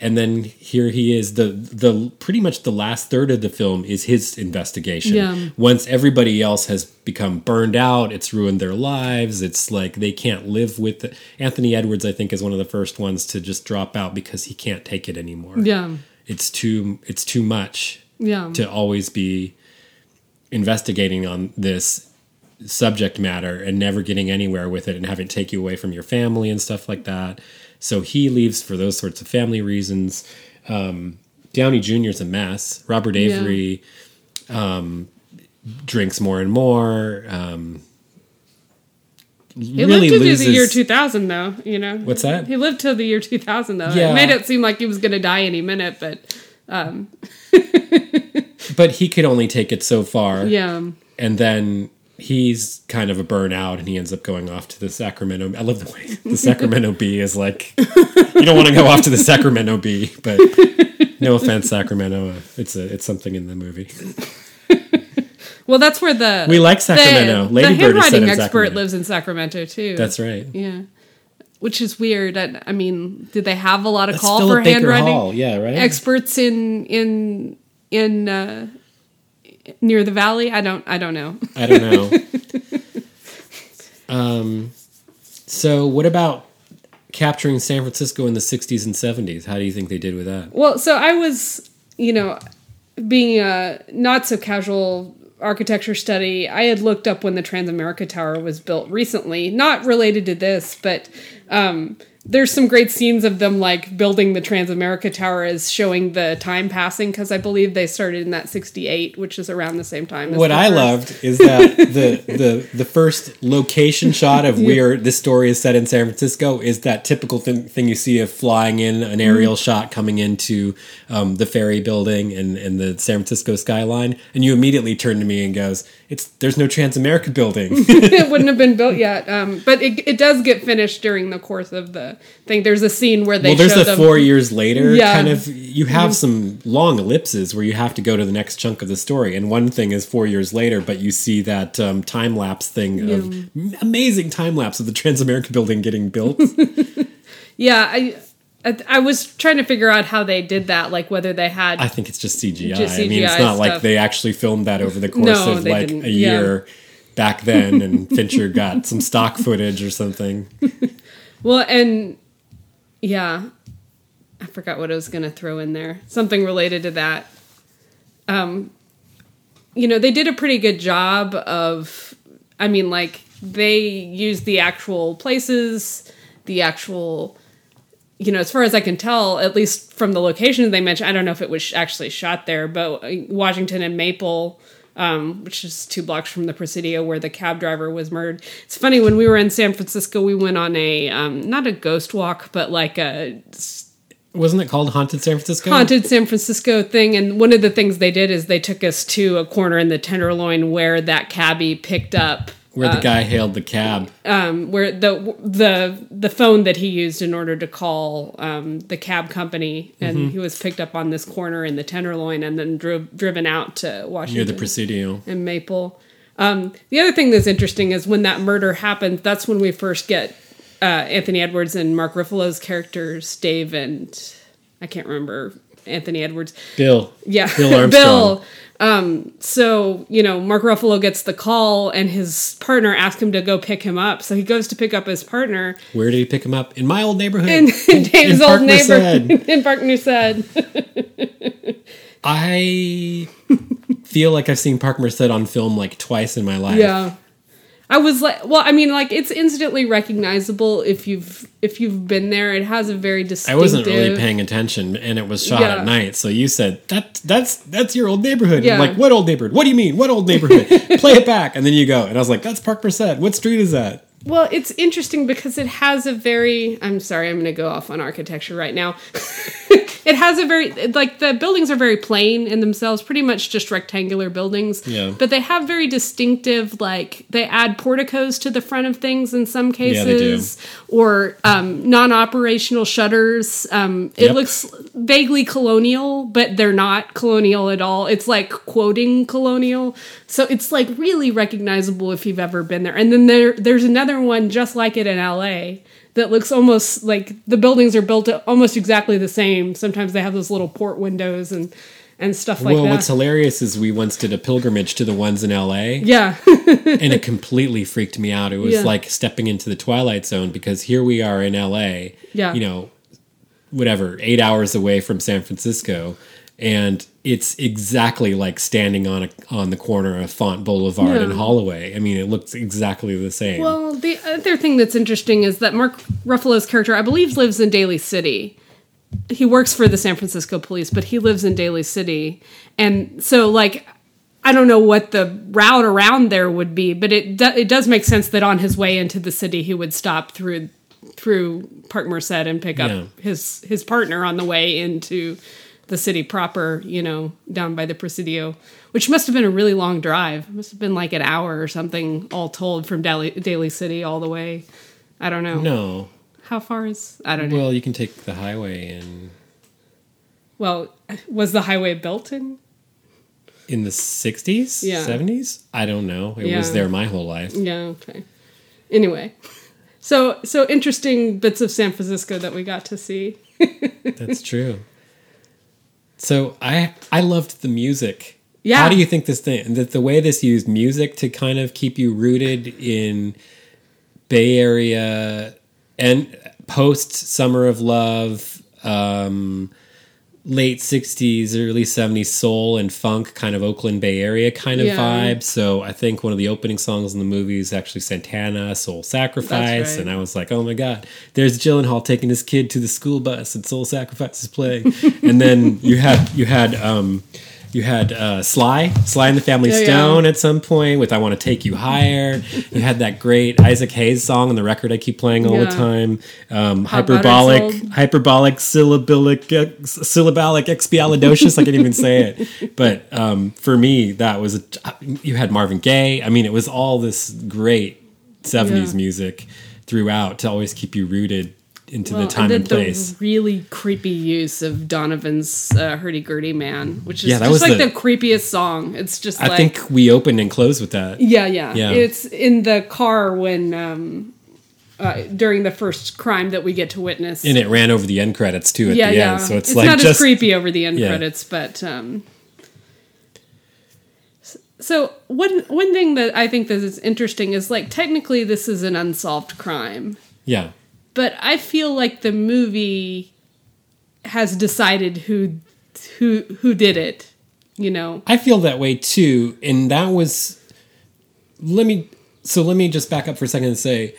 and then here he is the the pretty much the last third of the film is his investigation. Yeah. once everybody else has become burned out it's ruined their lives. It's like they can't live with it anthony edwards i think is one of the first ones to just drop out because he can't take it anymore. Yeah. It's too it's too much yeah. to always be investigating on this subject matter and never getting anywhere with it and having it take you away from your family and stuff like that. So he leaves for those sorts of family reasons. Um, Downey Jr. is a mess. Robert Avery um, drinks more and more. Um, He lived to the year 2000, though. You know What's that? He lived till the year 2000, though. Yeah. It made it seem like he was going to die any minute, but [LAUGHS] but he could only take it so far. yeah. and then he's kind of a burnout and he ends up going off to the Sacramento. I love the way the Sacramento Bee is like, you don't want to go off to the Sacramento Bee, but no offense, Sacramento. uh, It's a it's something in the movie. Well, that's where the We like Sacramento. The, Lady the Bird is set handwriting in expert Sacramento. lives in Sacramento too. That's right. yeah, which is weird. I, I mean, did they have a lot of That's call Philip for Baker handwriting Hall. Yeah, right. experts in in in uh, near the valley? I don't. I don't know. I don't know. [LAUGHS] um, so what about capturing San Francisco in the '60s and '70s? How do you think they did with that? Well, so I was, you know, being a not so casual architecture study, I had looked up when the Transamerica Tower was built recently, not related to this, but um, there's some great scenes of them like building the Transamerica Tower as showing the time passing because I believe they started in that 68, which is around the same time. As What I first. loved is that [LAUGHS] the the the first location shot of where this story is set in San Francisco is that typical thing, thing you see of flying in an aerial Mm-hmm. shot coming into um, the ferry building and, and the San Francisco skyline, and you immediately turn to me and goes, "It's there's no Transamerica building." [LAUGHS] it wouldn't have been [LAUGHS] built yet, um, but it, it does get finished during the course of the thing. There's a scene where they well, there's a them. four years later Yeah. kind of. You have some long ellipses where you have to go to the next chunk of the story, and one thing is four years later, but you see that um, time lapse thing of amazing time lapse of the Transamerica building getting built. [LAUGHS] Yeah, I, I I was trying to figure out how they did that, like whether they had I think it's just CGI. Just I mean, it's CGI not like they actually filmed that over the course No, of like didn't. a Yeah. year back then, and Fincher got some stock footage or something. [LAUGHS] well, and yeah, I forgot what I was going to throw in there. Something related to that. Um, you know, they did a pretty good job of. I mean, like they used the actual places, the actual. You know, as far as I can tell, at least from the locations they mentioned, I don't know if it was actually shot there, but Washington and Maple, um, which is two blocks from the Presidio where the cab driver was murdered. It's funny when we were in San Francisco, we went on a um, not a ghost walk, but like a Wasn't it called Haunted San Francisco? haunted San Francisco thing. And one of the things they did is they took us to a corner in the Tenderloin where that cabbie picked up. Where uh, the guy hailed the cab. um, where the the the phone that he used in order to call um, the cab company, and Mm-hmm. he was picked up on this corner in the Tenderloin, and then drove driven out to Washington Near the Presidio. and Maple. Um, the other thing that's interesting is when that murder happened, that's when we first get uh, Anthony Edwards and Mark Ruffalo's characters, Dave and I can't remember Anthony Edwards. Bill. Yeah, Bill [LAUGHS] Armstrong. Bill. Um, so you know, Mark Ruffalo gets the call, and his partner asks him to go pick him up. So he goes to pick up his partner Where did he pick him up? In my old neighborhood. in, [LAUGHS] Dave's in old neighborhood. [LAUGHS] in Park Merced. I feel like I've seen Park Merced on film like twice in my life. Yeah. I was like, well, I mean, like it's instantly recognizable if you've if you've been there. It has a very distinctive. I wasn't really paying attention, and it was shot Yeah. at night. So you said that that's that's your old neighborhood. Yeah. I'm like, what old neighborhood? What do you mean? What old neighborhood? [LAUGHS] Play it back, and then you go, and I was like, that's Park Merced. What street is that? Well, it's interesting because it has a very. I'm sorry, I'm going to go off on architecture right now. [LAUGHS] it has a very like the buildings are very plain in themselves, pretty much just rectangular buildings. Yeah. But they have very distinctive like they add porticos to the front of things in some Yeah, cases, or um, non-operational shutters. Um, it Yep. looks vaguely colonial, but they're not colonial at all. It's like quoting colonial, so it's like really recognizable if you've ever been there. And then there there's another one just like it in LA that looks almost like the buildings are built almost exactly the same. Sometimes they have those little port windows and and stuff like well, that. Well, what's hilarious is we once did a pilgrimage to the ones in LA, yeah, [LAUGHS] and it completely freaked me out. It was Yeah. like stepping into the twilight zone because here we are in LA, Yeah. you know, whatever, eight hours away from San Francisco, and it's exactly like standing on a, on the corner of Font Boulevard and Holloway. I mean, it looks exactly the same. Well, the other thing that's interesting is that Mark Ruffalo's character, I believe, lives in Daly City. He works for the San Francisco police, but he lives in Daly City. And so, like, I don't know what the route around there would be, but it do, it does make sense that on his way into the city, he would stop through through Park Merced and pick up Yeah. his his partner on the way into the city proper, you know, down by the Presidio, which must have been a really long drive. It must have been like an hour or something, all told, from Daly, Daly City all the way. I don't know. no. How far is? I don't know. Well, you can take the highway and Well, was the highway built in? in the 60s, Yeah. 70s? I don't know. It was there my whole life. Yeah. Okay. Anyway, so so interesting bits of San Francisco that we got to see. [LAUGHS] That's true. So I I loved the music. Yeah. How do you think this thing that the way this used music to kind of keep you rooted in Bay Area and post Summer of Love, um, late '60s, early '70s soul and funk, kind of Oakland Bay Area kind of Yeah. vibe. So I think one of the opening songs in the movie is actually Santana, "Soul Sacrifice," right. and I was like, "Oh my god!" There's Gyllenhaal taking his kid to the school bus, and "Soul Sacrifice" is playing. [LAUGHS] and then you had you had um, you had uh, Sly, Sly and the Family Yeah, yeah. Stone at some point with "I Want to Take You Higher." you had that great Isaac Hayes song on the record I keep playing all the time. Um, hyperbolic, hyperbolic, syllabic, syllabic, expialidocious. I can't even say it. But um, for me, that was a, you had Marvin Gaye. I mean, it was all this great '70s Yeah. music throughout to always keep you rooted into Well, the time and, the, place. The really creepy use of Donovan's uh, "Hurdy Gurdy Man," which is Yeah, just like the- the, creepiest song. It's just I like think we opened and closed with that. Yeah, yeah, Yeah. It's in the car when um, uh, during the first crime that we get to witness. And it ran over the end credits too at yeah, the yeah. end. So it's, it's like not just as creepy over the end Yeah. credits, but um, so one one thing that I think that is interesting is like technically this is an unsolved crime, yeah. But I feel like the movie has decided who who who did it. You know, I feel that way too, and that was. Let me. So let me just back up for a second and say,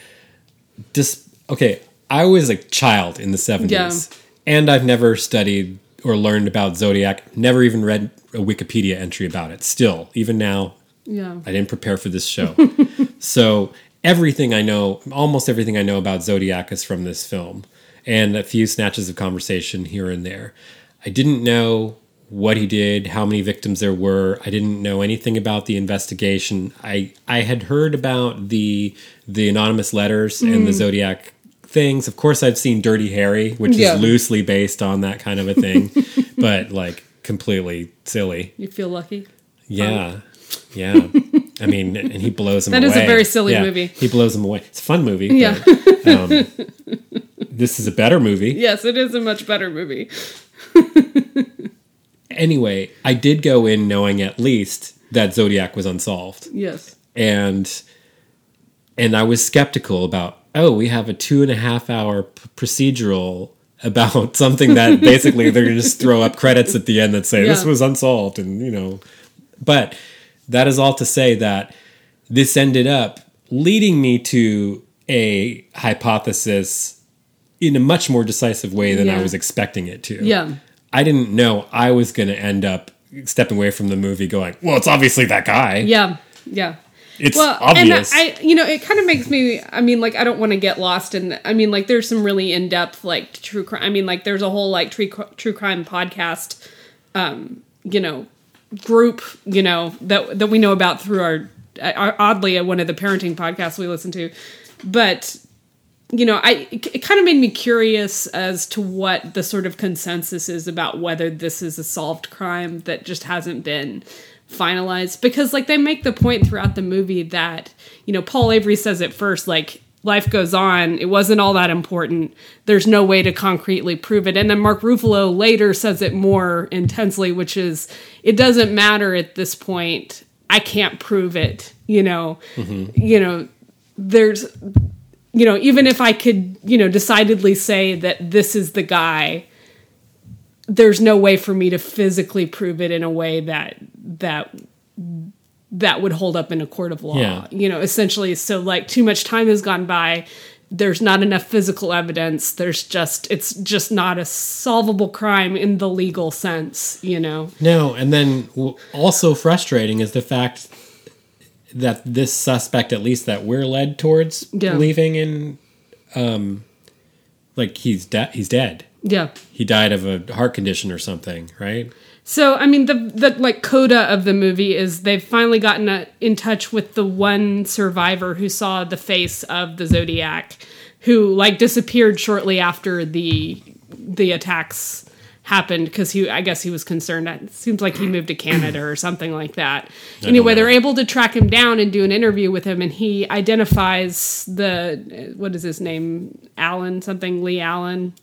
just okay. I was a child in the seventies, Yeah. and I've never studied or learned about zodiac. Never even read a Wikipedia entry about it. Still, even now, yeah, I didn't prepare for this show. [LAUGHS] so everything I know, almost everything I know about Zodiac is from this film and a few snatches of conversation here and there. I didn't know what he did, how many victims there were. I didn't know anything about the investigation. I I had heard about the the anonymous letters and the mm. Zodiac things. Of course I've seen Dirty Harry, which Yeah. is loosely based on that kind of a thing, [LAUGHS] but like completely silly. you feel lucky. Yeah. Yeah. I mean, and he blows him That away. is a very silly Yeah, movie. He blows him away. It's a fun movie. Yeah. but, um, [LAUGHS] this is a better movie. Yes, it is a much better movie. Anyway, I did go in knowing at least that Zodiac was unsolved. Yes. And and I was skeptical about, oh, we have a two and a half hour p- procedural about [LAUGHS] something that basically they're going to just throw up credits at the end that say this was unsolved and you know but that is all to say that this ended up leading me to a hypothesis in a much more decisive way than I was expecting it to. Yeah. I didn't know I was going to end up stepping away from the movie going, well, it's obviously that guy. Yeah. Yeah. It's Well, obvious. and I, you know, it kind of makes me. I mean, like, I don't want to get lost in. I mean, like, there's some really in depth, like, true crime. I mean, like, there's a whole like true true crime podcast, um, you know, group, you know, that that we know about through our, our oddly one of the parenting podcasts we listen to, but you know, I it, it kind of made me curious as to what the sort of consensus is about whether this is a solved crime that just hasn't been finalized. Because like they make the point throughout the movie that you know Paul Avery says at first like life goes on it wasn't all that important. There's no way to concretely prove it. And then Mark Ruffalo later says it more intensely which is it doesn't matter at this point. I can't prove it you know? Mm-hmm. You know there's you know, even if I could, you know, decidedly say that this is the guy, there's no way for me to physically prove it in a way that that that would hold up in a court of law. Yeah. You know, essentially so like too much time has gone by. There's not enough physical evidence. There's just it's just not a solvable crime in the legal sense, you know. No, and then also frustrating is the fact that this suspect, at least that we're led towards Yeah. believing in, um, like he's dead. He's dead. Yeah. He died of a heart condition or something, right? So I mean the the like coda of the movie is they've finally gotten uh in touch with the one survivor who saw the face of the Zodiac, who like disappeared shortly after the the attacks happened because he I guess he was concerned. It seems like he moved to Canada or something like that. Anyway, they're able to track him down and do an interview with him, and he identifies the what is his name Allen something Lee Allen.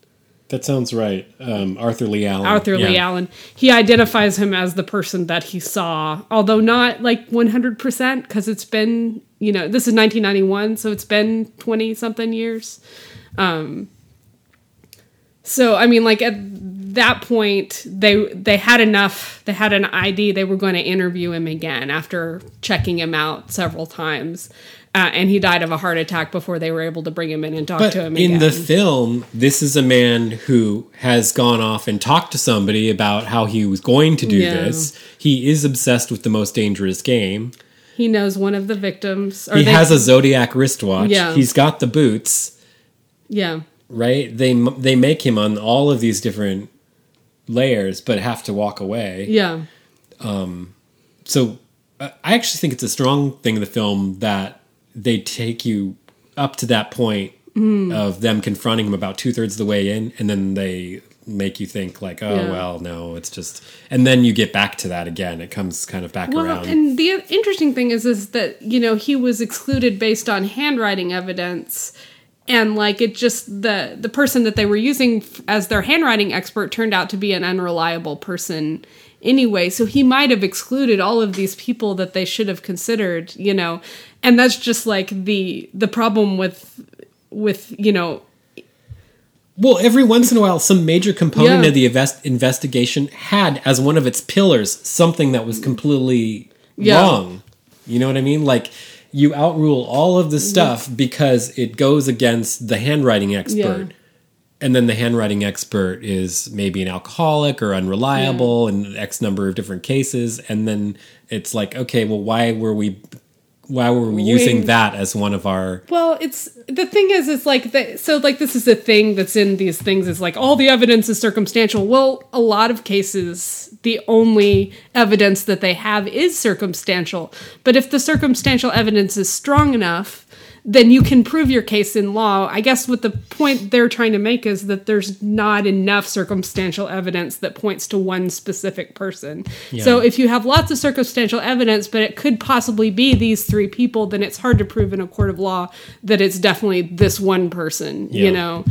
That sounds right. Um, Arthur Lee Allen. Arthur Lee Allen. He identifies him as the person that he saw, although not like 100% because it's been, you know, this is 1991, so it's been 20 something years. Um, so I mean, like at that point, they they had enough. They had an ID. They were going to interview him again after checking him out several times, uh, and he died of a heart attack before they were able to bring him in and talk But to him in the film, this is a man who has gone off and talked to somebody about how he was going to do Yeah. this. He is obsessed with the most dangerous game. he knows one of the victims. He they- has a Zodiac wristwatch. Yeah. He's got the boots. yeah. right? They they make him on all of these different layers, but have to walk away. Yeah. Um. So uh, I actually think it's a strong thing in the film that they take you up to that point Mm. of them confronting him about two thirds of the way in, and then they make you think like, oh Yeah. well, no, it's just, and then you get back to that again. It comes kind of back Well, around. and the interesting thing is, is that you know he was excluded based on handwriting evidence, and like it just the the person that they were using as their handwriting expert turned out to be an unreliable person anyway. So he might have excluded all of these people that they should have considered, you know, and that's just like the the problem with with you know Well, every once in a while, some major component Yeah. of the invest- investigation had as one of its pillars something that was completely Yeah. wrong. You know what I mean? Like you outrule all of the stuff because it goes against the handwriting expert. Yeah. And then the handwriting expert is maybe an alcoholic or unreliable mm. in X number of different cases. And then it's like, okay, well, why were we, why were we using Wing- that as one of our Well, it's the thing is, it's like the, so like this is the thing that's in these things is like all the evidence is circumstantial. Well, a lot of cases, the only evidence that they have is circumstantial. But if the circumstantial evidence is strong enough, then you can prove your case in law. I guess what the point they're trying to make is that there's not enough circumstantial evidence that points to one specific person. So if you have lots of circumstantial evidence, but it could possibly be these three people, then it's hard to prove in a court of law that it's definitely this one person, Yeah. you know?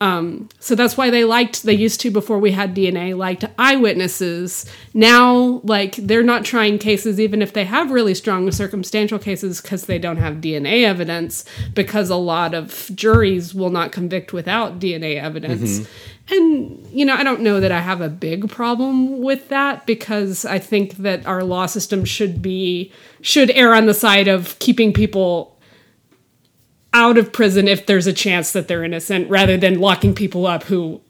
Um, so that's why they liked, they used to before we had DNA, liked eyewitnesses. Now, like, they're not trying cases, even if they have really strong circumstantial cases, because they don't have DNA evidence, because a lot of juries will not convict without DNA evidence. And, you know, I don't know that I have a big problem with that because I think that our law system should be, should err on the side of keeping people out of prison if there's a chance that they're innocent rather than locking people up who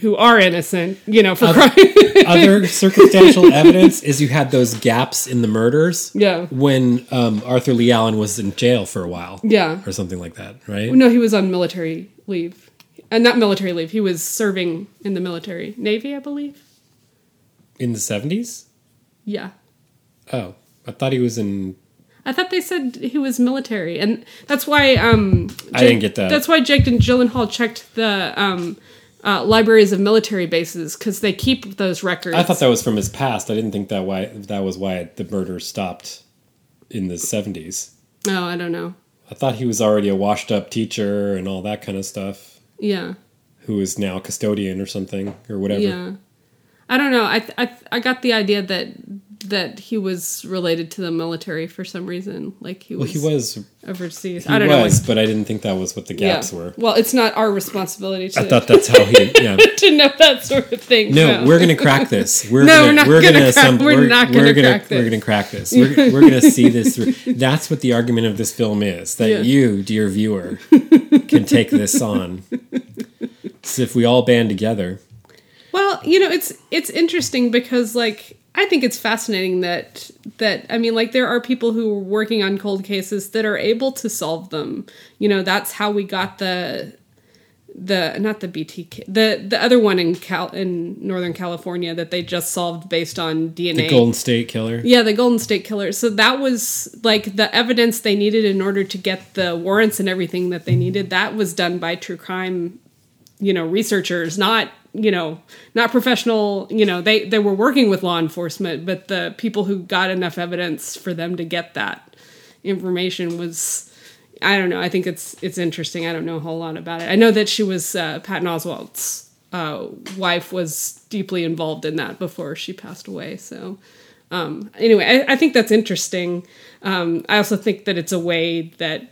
who are innocent, you know, for crime. [LAUGHS] other circumstantial evidence is you had those gaps in the murders. Yeah. When um, Arthur Lee Allen was in jail for a while. Yeah. Or something like that, right? no, he was on military leave. Uh, not military leave. He was serving in the military. Navy, I believe. In the 70s? Yeah. Oh, I thought he was in. I thought they said he was military, and that's why. Um, I didn't get that. That's why Jake and Gyllenhaal checked the um, uh, libraries of military bases because they keep those records. I thought that was from his past. I didn't think that why that was why the murder stopped in the 70s. Oh, I don't know. I thought he was already a washed up teacher and all that kind of stuff, Yeah. who is now custodian or something or whatever. Yeah, I don't know. I I I got the idea that that he was related to the military for some reason. Like he Well, was, he was. overseas. He I don't know. was, what- but I didn't think that was what the gaps yeah. were. Well, it's not our responsibility to I thought that's how he. [LAUGHS] Yeah. to know that sort of thing. No, we're gonna crack this. [LAUGHS] We're No, gonna, we're not we're gonna gonna, crack- assemb- we're not gonna we're gonna, crack We're this. gonna crack this. We're, we're gonna see this through. [LAUGHS] That's what the argument of this film is. That Yeah. you, dear viewer, can take this on. So if we all band together, Well, you know, it's it's interesting because like I think it's fascinating that that I mean like there are people who are working on cold cases that are able to solve them. You know, that's how we got the the not the BTK the the other one in Cal in Northern California that they just solved based on DNA. the Golden State Killer. Yeah, the Golden State Killer. So that was like the evidence they needed in order to get the warrants and everything that they needed. That was done by true crime, you know, researchers, not you know, not professional. You know, they they were working with law enforcement, but the people who got enough evidence for them to get that information was. I don't know. I think it's it's interesting. I don't know a whole lot about it. I know that she was uh, Patton Oswalt's uh, wife was deeply involved in that before she passed away. So um, anyway, I, I think that's interesting. Um, I also think that it's a way that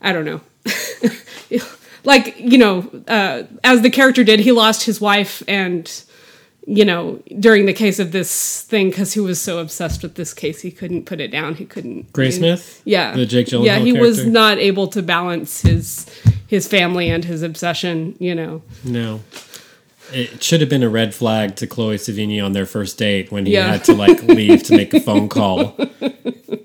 I don't know, [LAUGHS] like you know, uh, as the character did, he lost his wife and you know during the case of this thing because he was so obsessed with this case he couldn't put it down he couldn't Graysmith? yeah The Jake Gyllenhaal yeah he was not able to balance his his family and his obsession you know No. It should have been a red flag to Chloe Sevigny on their first date when he Yeah. had to like leave to make a phone call. [LAUGHS]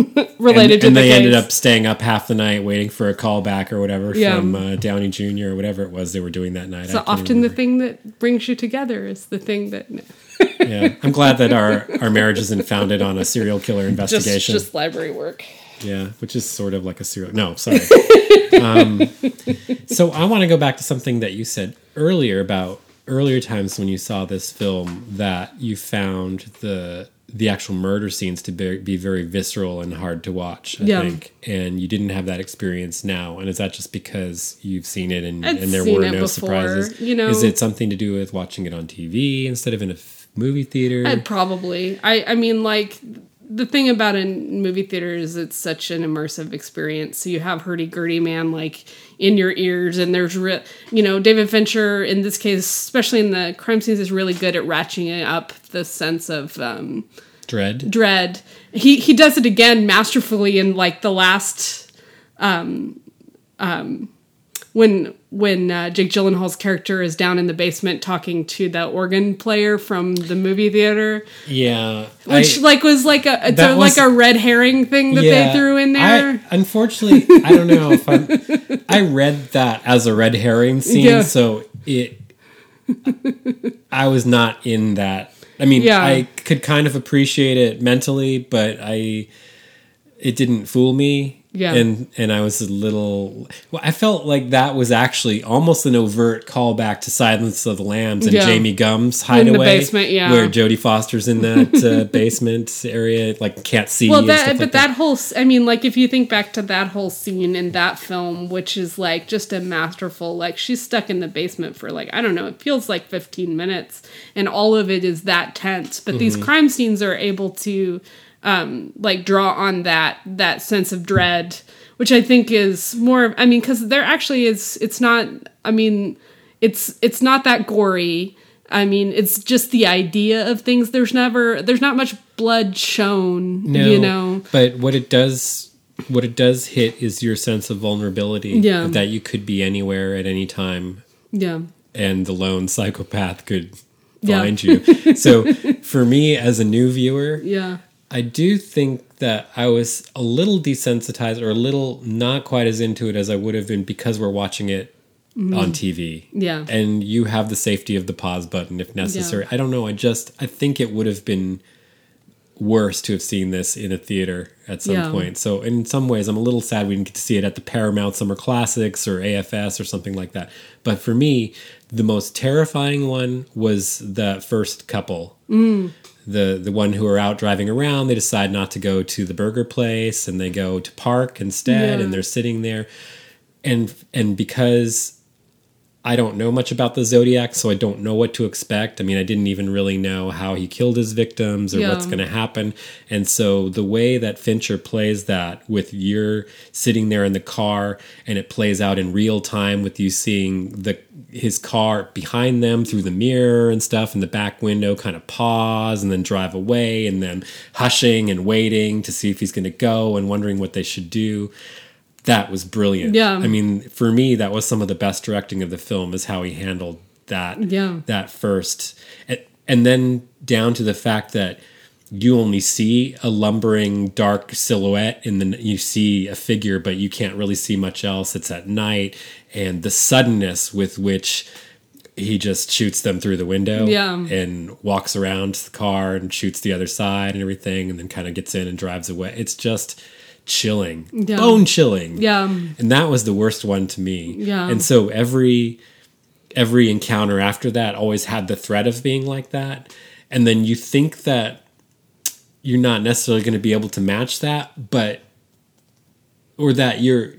[LAUGHS] related and, to and the they case. ended up staying up half the night waiting for a call back or whatever Yeah. from uh, Downey Jr. or whatever it was they were doing that night. So often the thing that brings you together is the thing that [LAUGHS] yeah, I'm glad that our our marriage isn't founded on a serial killer just investigation. just library work Yeah, which is sort of like a serial. No, sorry. [LAUGHS] um, so I want to go back to something that you said earlier about earlier times when you saw this film that you found the the actual murder scenes to be, be very visceral and hard to watch. I Yeah. think, and you didn't have that experience now. And is that just because you've seen it and, and there were no before, surprises? you know. is it something to do with watching it on TV instead of in a f- movie theater? I'd probably. I I mean, like the thing about a movie theater is it's such an immersive experience. So you have hurdy gurdy man like in your ears, and there's re- you know David Fincher in this case, especially in the crime scenes, is really good at ratcheting up the sense of um, Dread. dread. He he does it again masterfully in like the last um um when when uh, Jake Gyllenhaal's character is down in the basement talking to the organ player from the movie theater, Yeah, which I- like was like a it's a, was- like a red herring thing that they threw in there. I, unfortunately, I don't know if I'm. I read that as a red herring scene, Yeah. so it. I was not in that. I mean, Yeah. I could kind of appreciate it mentally, but I. It didn't fool me. Yeah. And and I was a little. Well, I felt like that was actually almost an overt callback to Silence of the Lambs and Yeah. Jamie Gumb's the hideaway, basement, yeah. where Jodie Foster's in that uh, [LAUGHS] basement area, like can't see. well that but like that whole I mean like if you think back to that whole scene in that film which is like just a masterful like she's stuck in the basement for like i don't know it feels like 15 minutes and all of it is that tense but these Mm-hmm. crime scenes are able to um like draw on that that sense of dread which i think is more i mean because there actually is it's not i mean it's it's not that gory I mean, it's just the idea of things. There's never, there's not much blood shown. No, you know, but what it does, what it does hit is your sense of vulnerability. Yeah. that you could be anywhere at any time, yeah, and the lone psychopath could Yeah. find you. [LAUGHS] so, for me as a new viewer, yeah, I do think that I was a little desensitized or a little not quite as into it as I would have been because we're watching it on TV. Mm-hmm. Yeah. And you have the safety of the pause button if necessary. I don't know. I just, I think it would have been worse to have seen this in a theater at some Yeah. point. So, in some ways, I'm a little sad we didn't get to see it at the Paramount Summer Classics or AFS or something like that. But for me, the most terrifying one was the first couple the the one who are out driving around they decide not to go to the burger place and they go to park instead Yeah. and they're sitting there and and because I don't know much about the Zodiac, so I don't know what to expect. I mean, I didn't even really know how he killed his victims or Yeah. what's going to happen. And so the way that Fincher plays that with you're sitting there in the car and it plays out in real time with you seeing the his car behind them through the mirror and stuff in the back window kind of pause and then drive away and then hushing and waiting to see if he's going to go and wondering what they should do that was brilliant. Yeah. I mean, for me, that was some of the best directing of the film is how he handled that. Yeah. That first, and, and then down to the fact that you only see a lumbering dark silhouette, and then you see a figure, but you can't really see much else. It's at night, and the suddenness with which he just shoots them through the window Yeah. and walks around the car and shoots the other side and everything and then kind of gets in and drives away it's just chilling Yeah. bone chilling Yeah. and that was the worst one to me Yeah. and so every every encounter after that always had the threat of being like that and then you think that you're not necessarily going to be able to match that but or that you're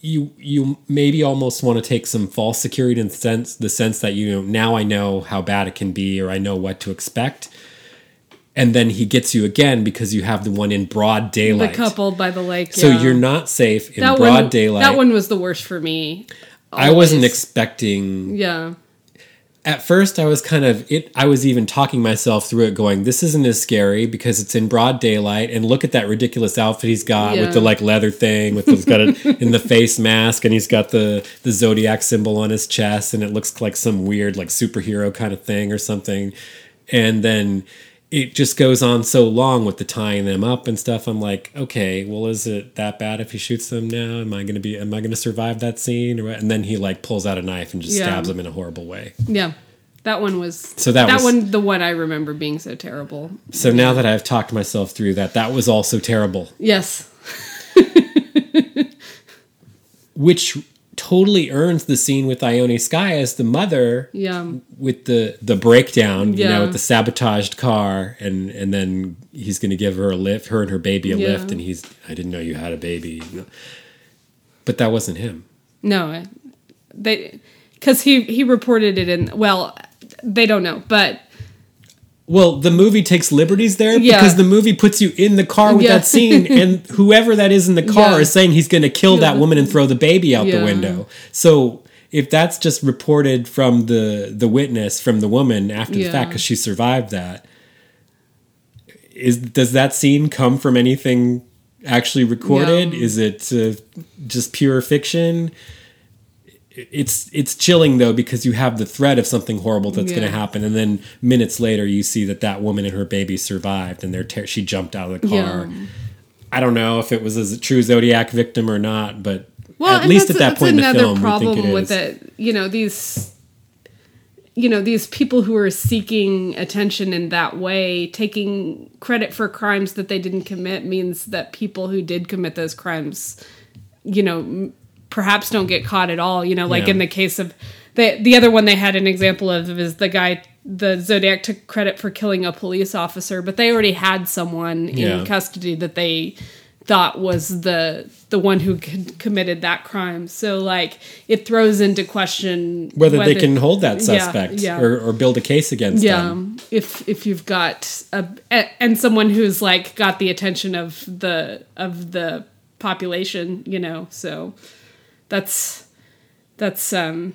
you you maybe almost want to take some false security in the sense the sense that you know now I know how bad it can be or I know what to expect and then he gets you again because you have the one in broad The daylight couple by the lake. so yeah. you're not safe in that broad one, daylight That one was the worst for me. I wasn't expecting. Yeah. At first, I was kind of it. I was even talking myself through it, going, "This isn't as scary because it's in broad daylight." And look at that ridiculous outfit he's got with the like leather thing, with he's got it in the [LAUGHS] face mask, and he's got the the zodiac symbol on his chest, and it looks like some weird like superhero kind of thing or something. And then it just goes on so long with the tying them up and stuff. I'm like, okay, well, is it that bad if he shoots them now? Am I gonna be? Am I gonna survive that scene? And then he like pulls out a knife and just Yeah. stabs them in a horrible way. Yeah. That one was So that was- one the one I remember being so terrible. So now that I've talked myself through that, that was also terrible, Yes. [LAUGHS] which totally earns the scene with Ione Skye as the mother Yeah. with the the breakdown, you know, with the sabotaged car, and and then he's going to give her a lift, her and her baby a Yeah. lift, and he's I didn't know you had a baby, but that wasn't him. No. They cuz he he reported it in well, they don't know, but Well, the movie takes liberties there Yeah. because the movie puts you in the car with Yeah. that scene, [LAUGHS] and whoever that is in the car Yeah. is saying he's going to kill that woman and throw the baby out the window. So if that's just reported from the the witness from the woman after the fact because she survived that, is does that scene come from anything actually recorded? Is it uh, just pure fiction? It's it's chilling though because you have the threat of something horrible that's going to happen and then minutes later you see that that woman and her baby survived and they're ter- she jumped out of the car Yeah. i don't know if it was a true zodiac victim or not but well, at least at that point in the film problem we think it with is it. You know, these you know, these people who are seeking attention in that way, taking credit for crimes that they didn't commit means that people who did commit those crimes, you know, perhaps don't get caught at all. You know, like Yeah. in the case of the the other one they had an example of is the guy the Zodiac took credit for killing a police officer, but they already had someone Yeah. in custody that they thought was the the one who committed that crime. So like it throws into question whether, they can hold that suspect yeah. Or, or build a case against yeah them if if you've got a- and someone who's like got the attention of the of the population you know so that's that's um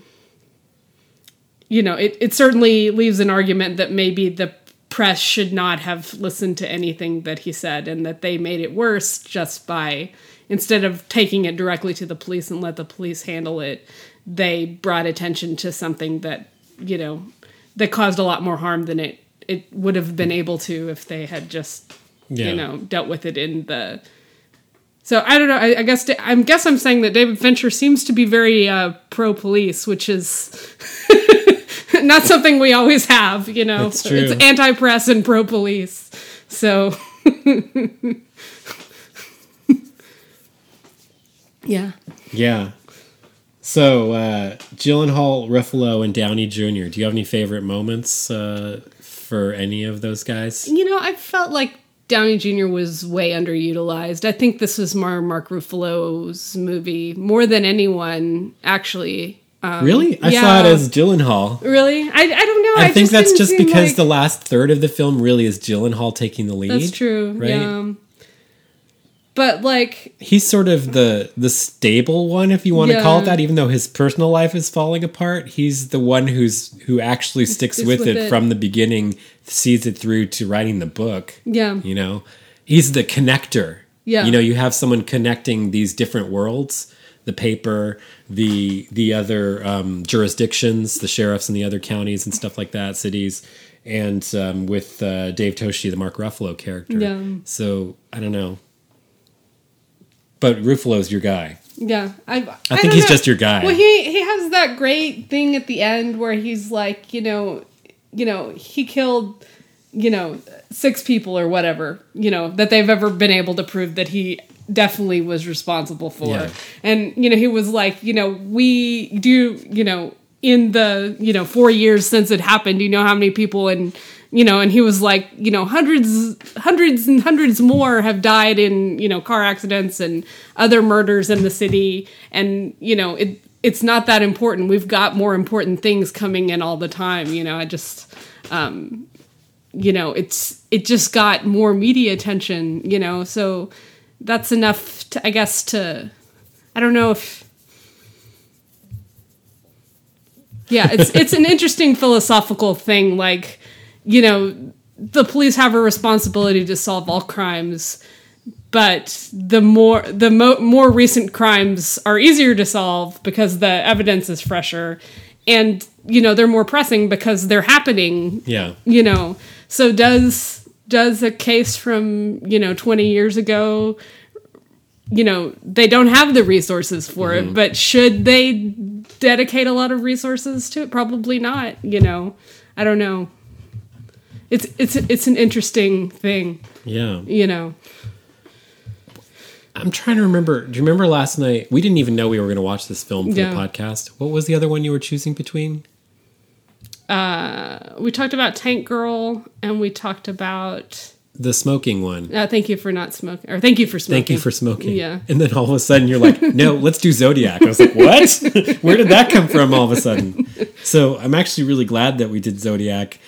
you know it, it certainly leaves an argument that maybe the press should not have listened to anything that he said and that they made it worse just by instead of taking it directly to the police and let the police handle it they brought attention to something that you know that caused a lot more harm than it it would have been able to if they had just Yeah. you know dealt with it in the so I don't know. I, I guess I guess I'm saying that David Fincher seems to be very uh, pro police, which is [LAUGHS] not something we always have. You know, it's anti press and pro police. So [LAUGHS] yeah, yeah so uh Gyllenhaal, Ruffalo, and Downey Jr. Do you have any favorite moments uh, for any of those guys? you know, I felt like Downey Jr. was way underutilized. I think this was more Mark Ruffalo's movie more than anyone. Actually, um, really? I yeah. saw it as Gyllenhaal. Really? I, I don't know. I, think that's just because like- the last third of the film really is Gyllenhaal taking the lead. That's true. right? Yeah. But like, He's sort of the the stable one, if you want to call it that. Even though his personal life is falling apart, he's the one who's who actually sticks with, with it, it. from the beginning, sees it through to writing the book. yeah, You know, he's the connector. Yeah. You know, you have someone connecting these different worlds, the paper, the the other um, jurisdictions, the sheriffs in the other counties and stuff like that, cities, and um, with uh, Dave Toschi, the Mark Ruffalo character. Yeah. So I don't know, but Ruffalo's your guy. yeah. I, I, think he's know. just your guy. Well, he he has that great thing at the end where he's like, you know, you know, he killed, you know, six people or whatever, you know, that they've ever been able to prove that he definitely was responsible for. Yeah. And you know, he was like, you know, we do, you know, in the you know four years since it happened, you know how many people and you know, and he was like, you know, hundreds, hundreds and hundreds more have died in you know car accidents and other murders in the city, and you know it. It's not that important. We've got more important things coming in all the time. You know, I just, um, you know, it's it just got more media attention. You know, so that's enough to, I guess, to, I don't know if yeah it's it's an interesting philosophical thing like you know the police have a responsibility to solve all crimes but the more the mo- more recent crimes are easier to solve because the evidence is fresher and you know they're more pressing because they're happening Yeah. you know so does does a case from you know 20 years ago you know they don't have the resources for Mm-hmm. it but should they dedicate a lot of resources to it probably not you know i don't know it's it's it's an interesting thing Yeah. you know I'm trying to remember. Do you remember last night? We didn't even know we were going to watch this film for Yeah. the podcast. What was the other one you were choosing between? uh we talked about tank girl and we talked about The smoking one. uh, thank you for not smoking or thank you for smoking Thank you for smoking. Yeah. And then all of a sudden you're like, no, let's do Zodiac. I was like, what? [LAUGHS] Where did that come from all of a sudden? So I'm actually really glad that we did Zodiac.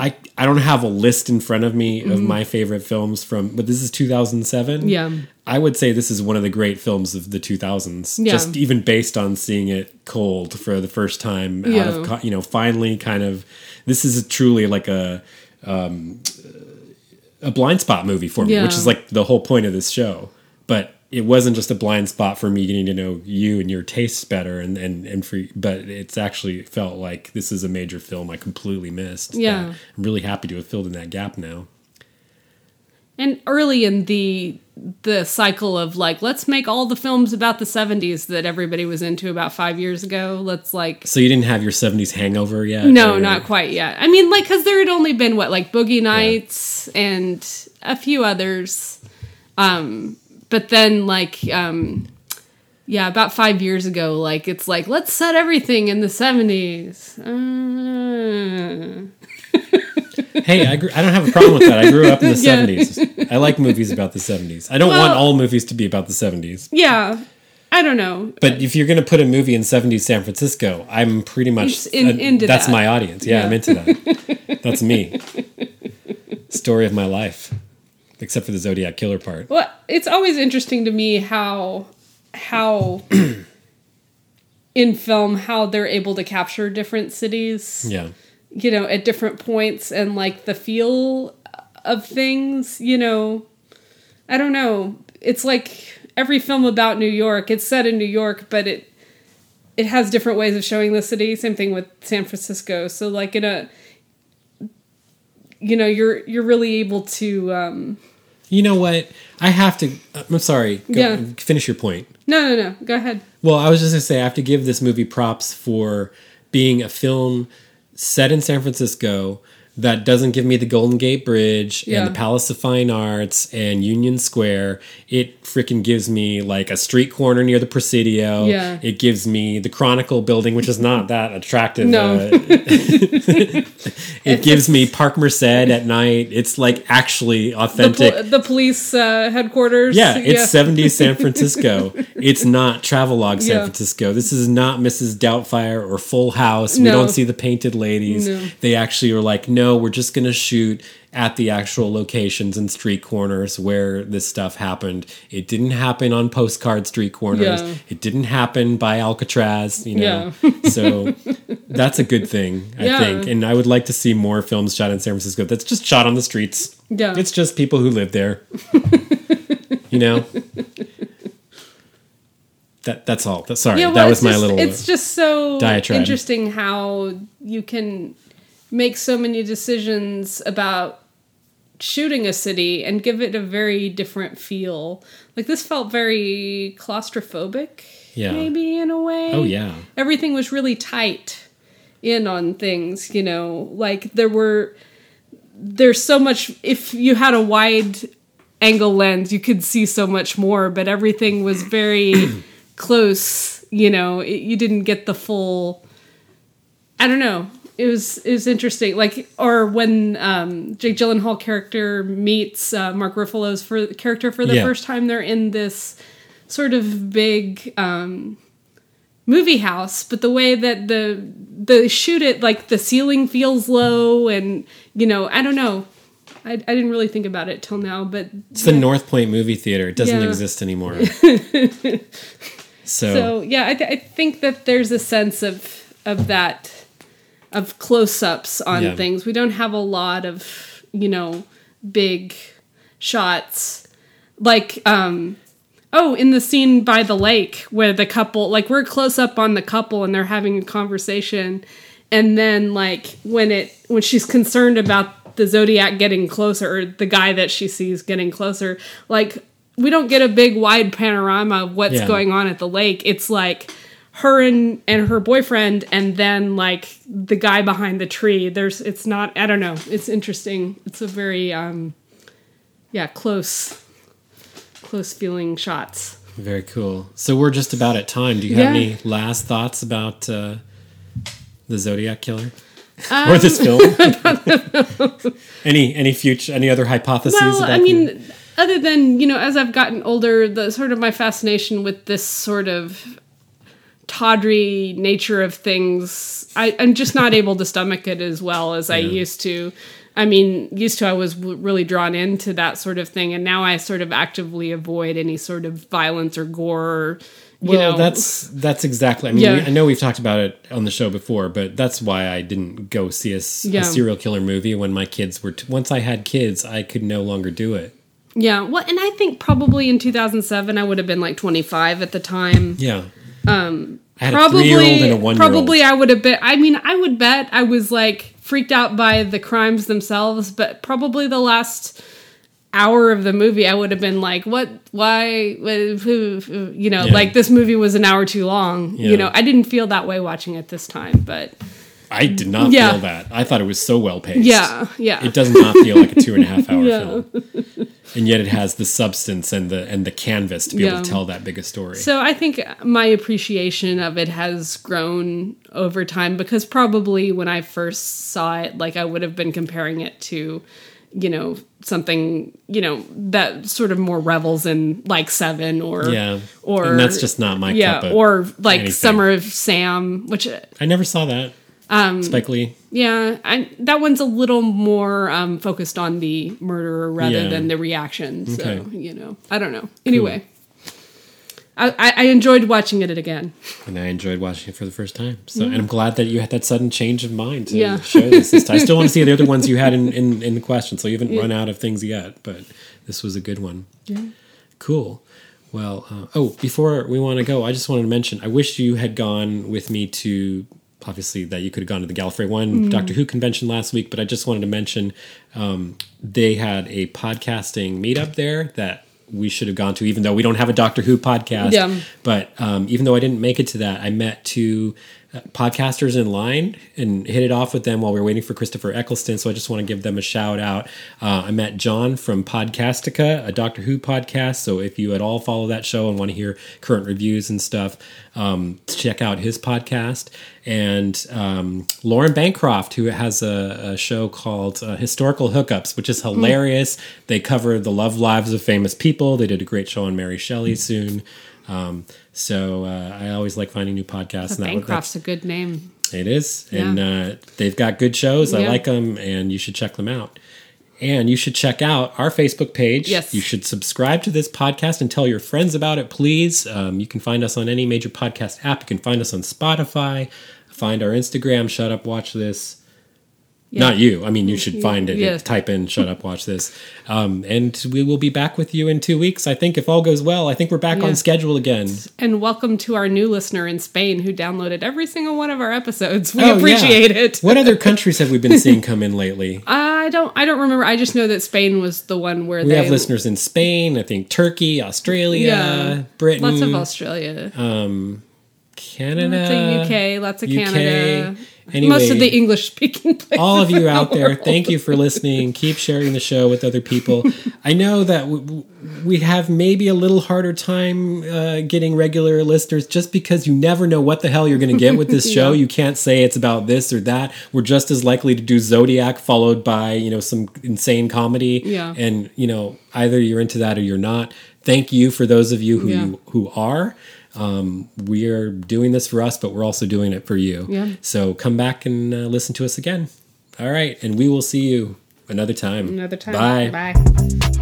I, I don't have a list in front of me of my favorite films from, but this is 2007. Mm-hmm. Yeah. I would say this is one of the great films of the 2000s. Yeah. Just even based on seeing it cold for the first time out Yeah. of, you know, finally kind of, this is truly like a, um, a blind spot movie for me, Yeah. which is like the whole point of this show. But it wasn't just a blind spot for me getting to know you and your tastes better, and and and for. But it's actually felt like this is a major film I completely missed. Yeah. I'm really happy to have filled in that gap now. and early in the the cycle of like let's make all the films about the 70s that everybody was into about five years ago let's like So you didn't have your '70s hangover yet? no or- not quite yet i mean like because there had only been what like boogie nights and a few others um but then like um yeah about five years ago like it's like let's set everything in the 70s uh, Hey, I, I don't have a problem with that. I grew up in the [LAUGHS] Yeah. '70s. I like movies about the '70s. I don't Well- want all movies to be about the '70s. yeah i don't know But if you're going to put a movie in 70s San Francisco, I'm pretty much in- uh, into that's that. my audience. Yeah, Yeah. I'm into that. [LAUGHS] that's me. Story of my life. Except for the Zodiac killer part. Well, it's always interesting to me how how [CLEARS THROAT] in film how they're able to capture different cities, Yeah. you know, at different points and like the feel of things, you know. I don't know. It's like every film about New York, it's set in New York, but it it has different ways of showing the city. Same thing with San Francisco. So like in a you know, you're you're really able to um You know what? I have to. I'm sorry. Go, Yeah. Finish your point. No, no, no. Go ahead. Well, I was just going to say, I have to give this movie props for being a film set in San Francisco that doesn't give me the Golden Gate Bridge Yeah. and the Palace of Fine Arts and Union Square. It freaking gives me like a street corner near the Presidio. Yeah. It gives me the Chronicle building, which is not that attractive. No. uh, [LAUGHS] it gives me Park Merced at night. It's like actually The, authentic. pol- the police uh, headquarters. Yeah, it's 70s San Francisco. It's not Travelogue San Yeah. Francisco. This is not Mrs. Doubtfire or Full House. We No. don't see the painted ladies. No. They actually are like, no, we're just going to shoot at the actual locations and street corners where this stuff happened. It didn't happen on postcard street corners. Yeah. It didn't happen by Alcatraz, you know. Yeah. [LAUGHS] so that's a good thing, I Yeah. think. And I would like to see more films shot in San Francisco that's just shot on the streets. Yeah. It's just people who live there. [LAUGHS] you know? That that's all. That, sorry, Yeah, well, that was it's my little It's just so diatribe. interesting how you can make so many decisions about shooting a city and give it a very different feel. Like this felt very claustrophobic, Yeah. maybe in a way. Oh yeah. everything was really tight in on things you know like there were there's so much if you had a wide angle lens you could see so much more but everything was very [COUGHS] close you know it, you didn't get the full i don't know it was it was interesting like or when um jake gyllenhaal character meets uh, mark ruffalo's for character for the Yeah. first time they're in this sort of big um movie house, but the way that the the shoot it like the ceiling feels low and you know I don't know. I, I didn't really think about it till now, but It's the North Point movie theater. It doesn't Yeah. exist anymore. [LAUGHS] so, so yeah, I, th- I think that there's a sense of of that of close ups on Yeah. things. We don't have a lot of you know big shots like um oh in the scene by the lake where the couple like we're close up on the couple and they're having a conversation and then like when it when she's concerned about the zodiac getting closer or the guy that she sees getting closer like we don't get a big wide panorama of what's Yeah. going on at the lake it's like her and and her boyfriend and then like the guy behind the tree there's it's not i don't know it's interesting it's a very um yeah close close feeling shots very cool. So we're just about at time. Do you have Yeah. any last thoughts about uh, the Zodiac Killer Um, [LAUGHS] or this film? [LAUGHS] any any future any other hypotheses? well i the- mean other than you know as i've gotten older the sort of my fascination with this sort of tawdry nature of things I, i'm just not able to stomach it as well as i used to i mean used to i was w- really drawn into that sort of thing and now i sort of actively avoid any sort of violence or gore or, you well, know that's that's exactly. I mean, Yeah. we, I know we've talked about it on the show before, but that's why I didn't go see a, Yeah. serial killer movie when my kids were. T- once I had kids, I could no longer do it. yeah well and i think probably in 2007 i would have been like 25 at the time Yeah. Um, I probably three-year-old and a one-year-old. probably I would have been I mean I would bet I was like freaked out by the crimes themselves but probably the last hour of the movie I would have been like what why what, who, who- you know Yeah. like this movie was an hour too long Yeah. you know I didn't feel that way watching it this time but I did not Yeah. feel that. I thought it was so well paced. yeah yeah It does not feel like a two and a half hour [LAUGHS] film, and yet it has the substance and the and the canvas to be able to tell that big a story. So I think my appreciation of it has grown over time because probably when I first saw it, like I would have been comparing it to, you know, something, you know, that sort of more revels in like Seven or yeah, or and that's just not my yeah, cup of or like anything. Summer of Sam, which uh, I never saw that. Um, Spike Lee. yeah, I, that one's a little more um, focused on the murderer rather Yeah. than the reaction. So Okay. you know, I don't know. Anyway. I, I I enjoyed watching it again. And I enjoyed watching it for the first time. So, and I'm glad that you had that sudden change of mind to Yeah. show this. this time. I still want to see the other ones you had in, in, in the question. So you haven't run out of things yet, but this was a good one. Yeah. Cool. Well, uh, oh, before we want to go, I just wanted to mention I wish you had gone with me to obviously that you could have gone to the Gallifrey One Doctor Who convention last week, but I just wanted to mention um, they had a podcasting meetup there that we should have gone to, even though we don't have a Doctor Who podcast. Yeah. But um, even though I didn't make it to that, I met two podcasters in line and hit it off with them while we were waiting for Christopher Eccleston. So I just want to give them a shout out. Uh, I met John from Podcastica, a Doctor Who podcast. So if you at all follow that show and want to hear current reviews and stuff, um, check out his podcast. And um, Lauren Bancroft, who has a, a show called uh, Historical Hookups, which is hilarious. They cover the love lives of famous people. They did a great show on Mary Shelley soon. Um, so uh, I always like finding new podcasts. and that- Bancroft's a good name. it is, and uh, they've got good shows. I like them, and you should check them out. And you should check out our Facebook page. Yes. You should subscribe to this podcast and tell your friends about it, please. Um, you can find us on any major podcast app. You can find us on Spotify. Find our Instagram. Shut up, watch this. Yeah. Not you. I mean, you should find it. Yes. Type in "shut up, watch this," um, and we will be back with you in two weeks. I think if all goes well, I think we're back Yeah. on schedule again. And welcome to our new listener in Spain who downloaded every single one of our episodes. We Oh, yeah. appreciate it. What other [LAUGHS] countries have we been seeing come in lately? I don't I don't remember. I just know that Spain was the one where We they have listeners in Spain, I think Turkey, Australia, Yeah. Britain, lots of Australia. um, Canada, lots of UK, lots of UK. Canada. Anyway, Most of the English speaking [LAUGHS] places. all of you out the there, thank you for listening. Keep sharing the show with other people. I know that w- we have maybe a little harder time uh, getting regular listeners just because you never know what the hell you're going to get with this [LAUGHS] show. Yeah. You can't say it's about this or that. We're just as likely to do Zodiac followed by, you know, some insane comedy. Yeah. And, you know, either you're into that or you're not. Thank you for those of you who Yeah. who are. Um, we are doing this for us, but we're also doing it for you. Yeah. So come back and uh, listen to us again. All right, and we will see you another time. Another time. Bye. Bye.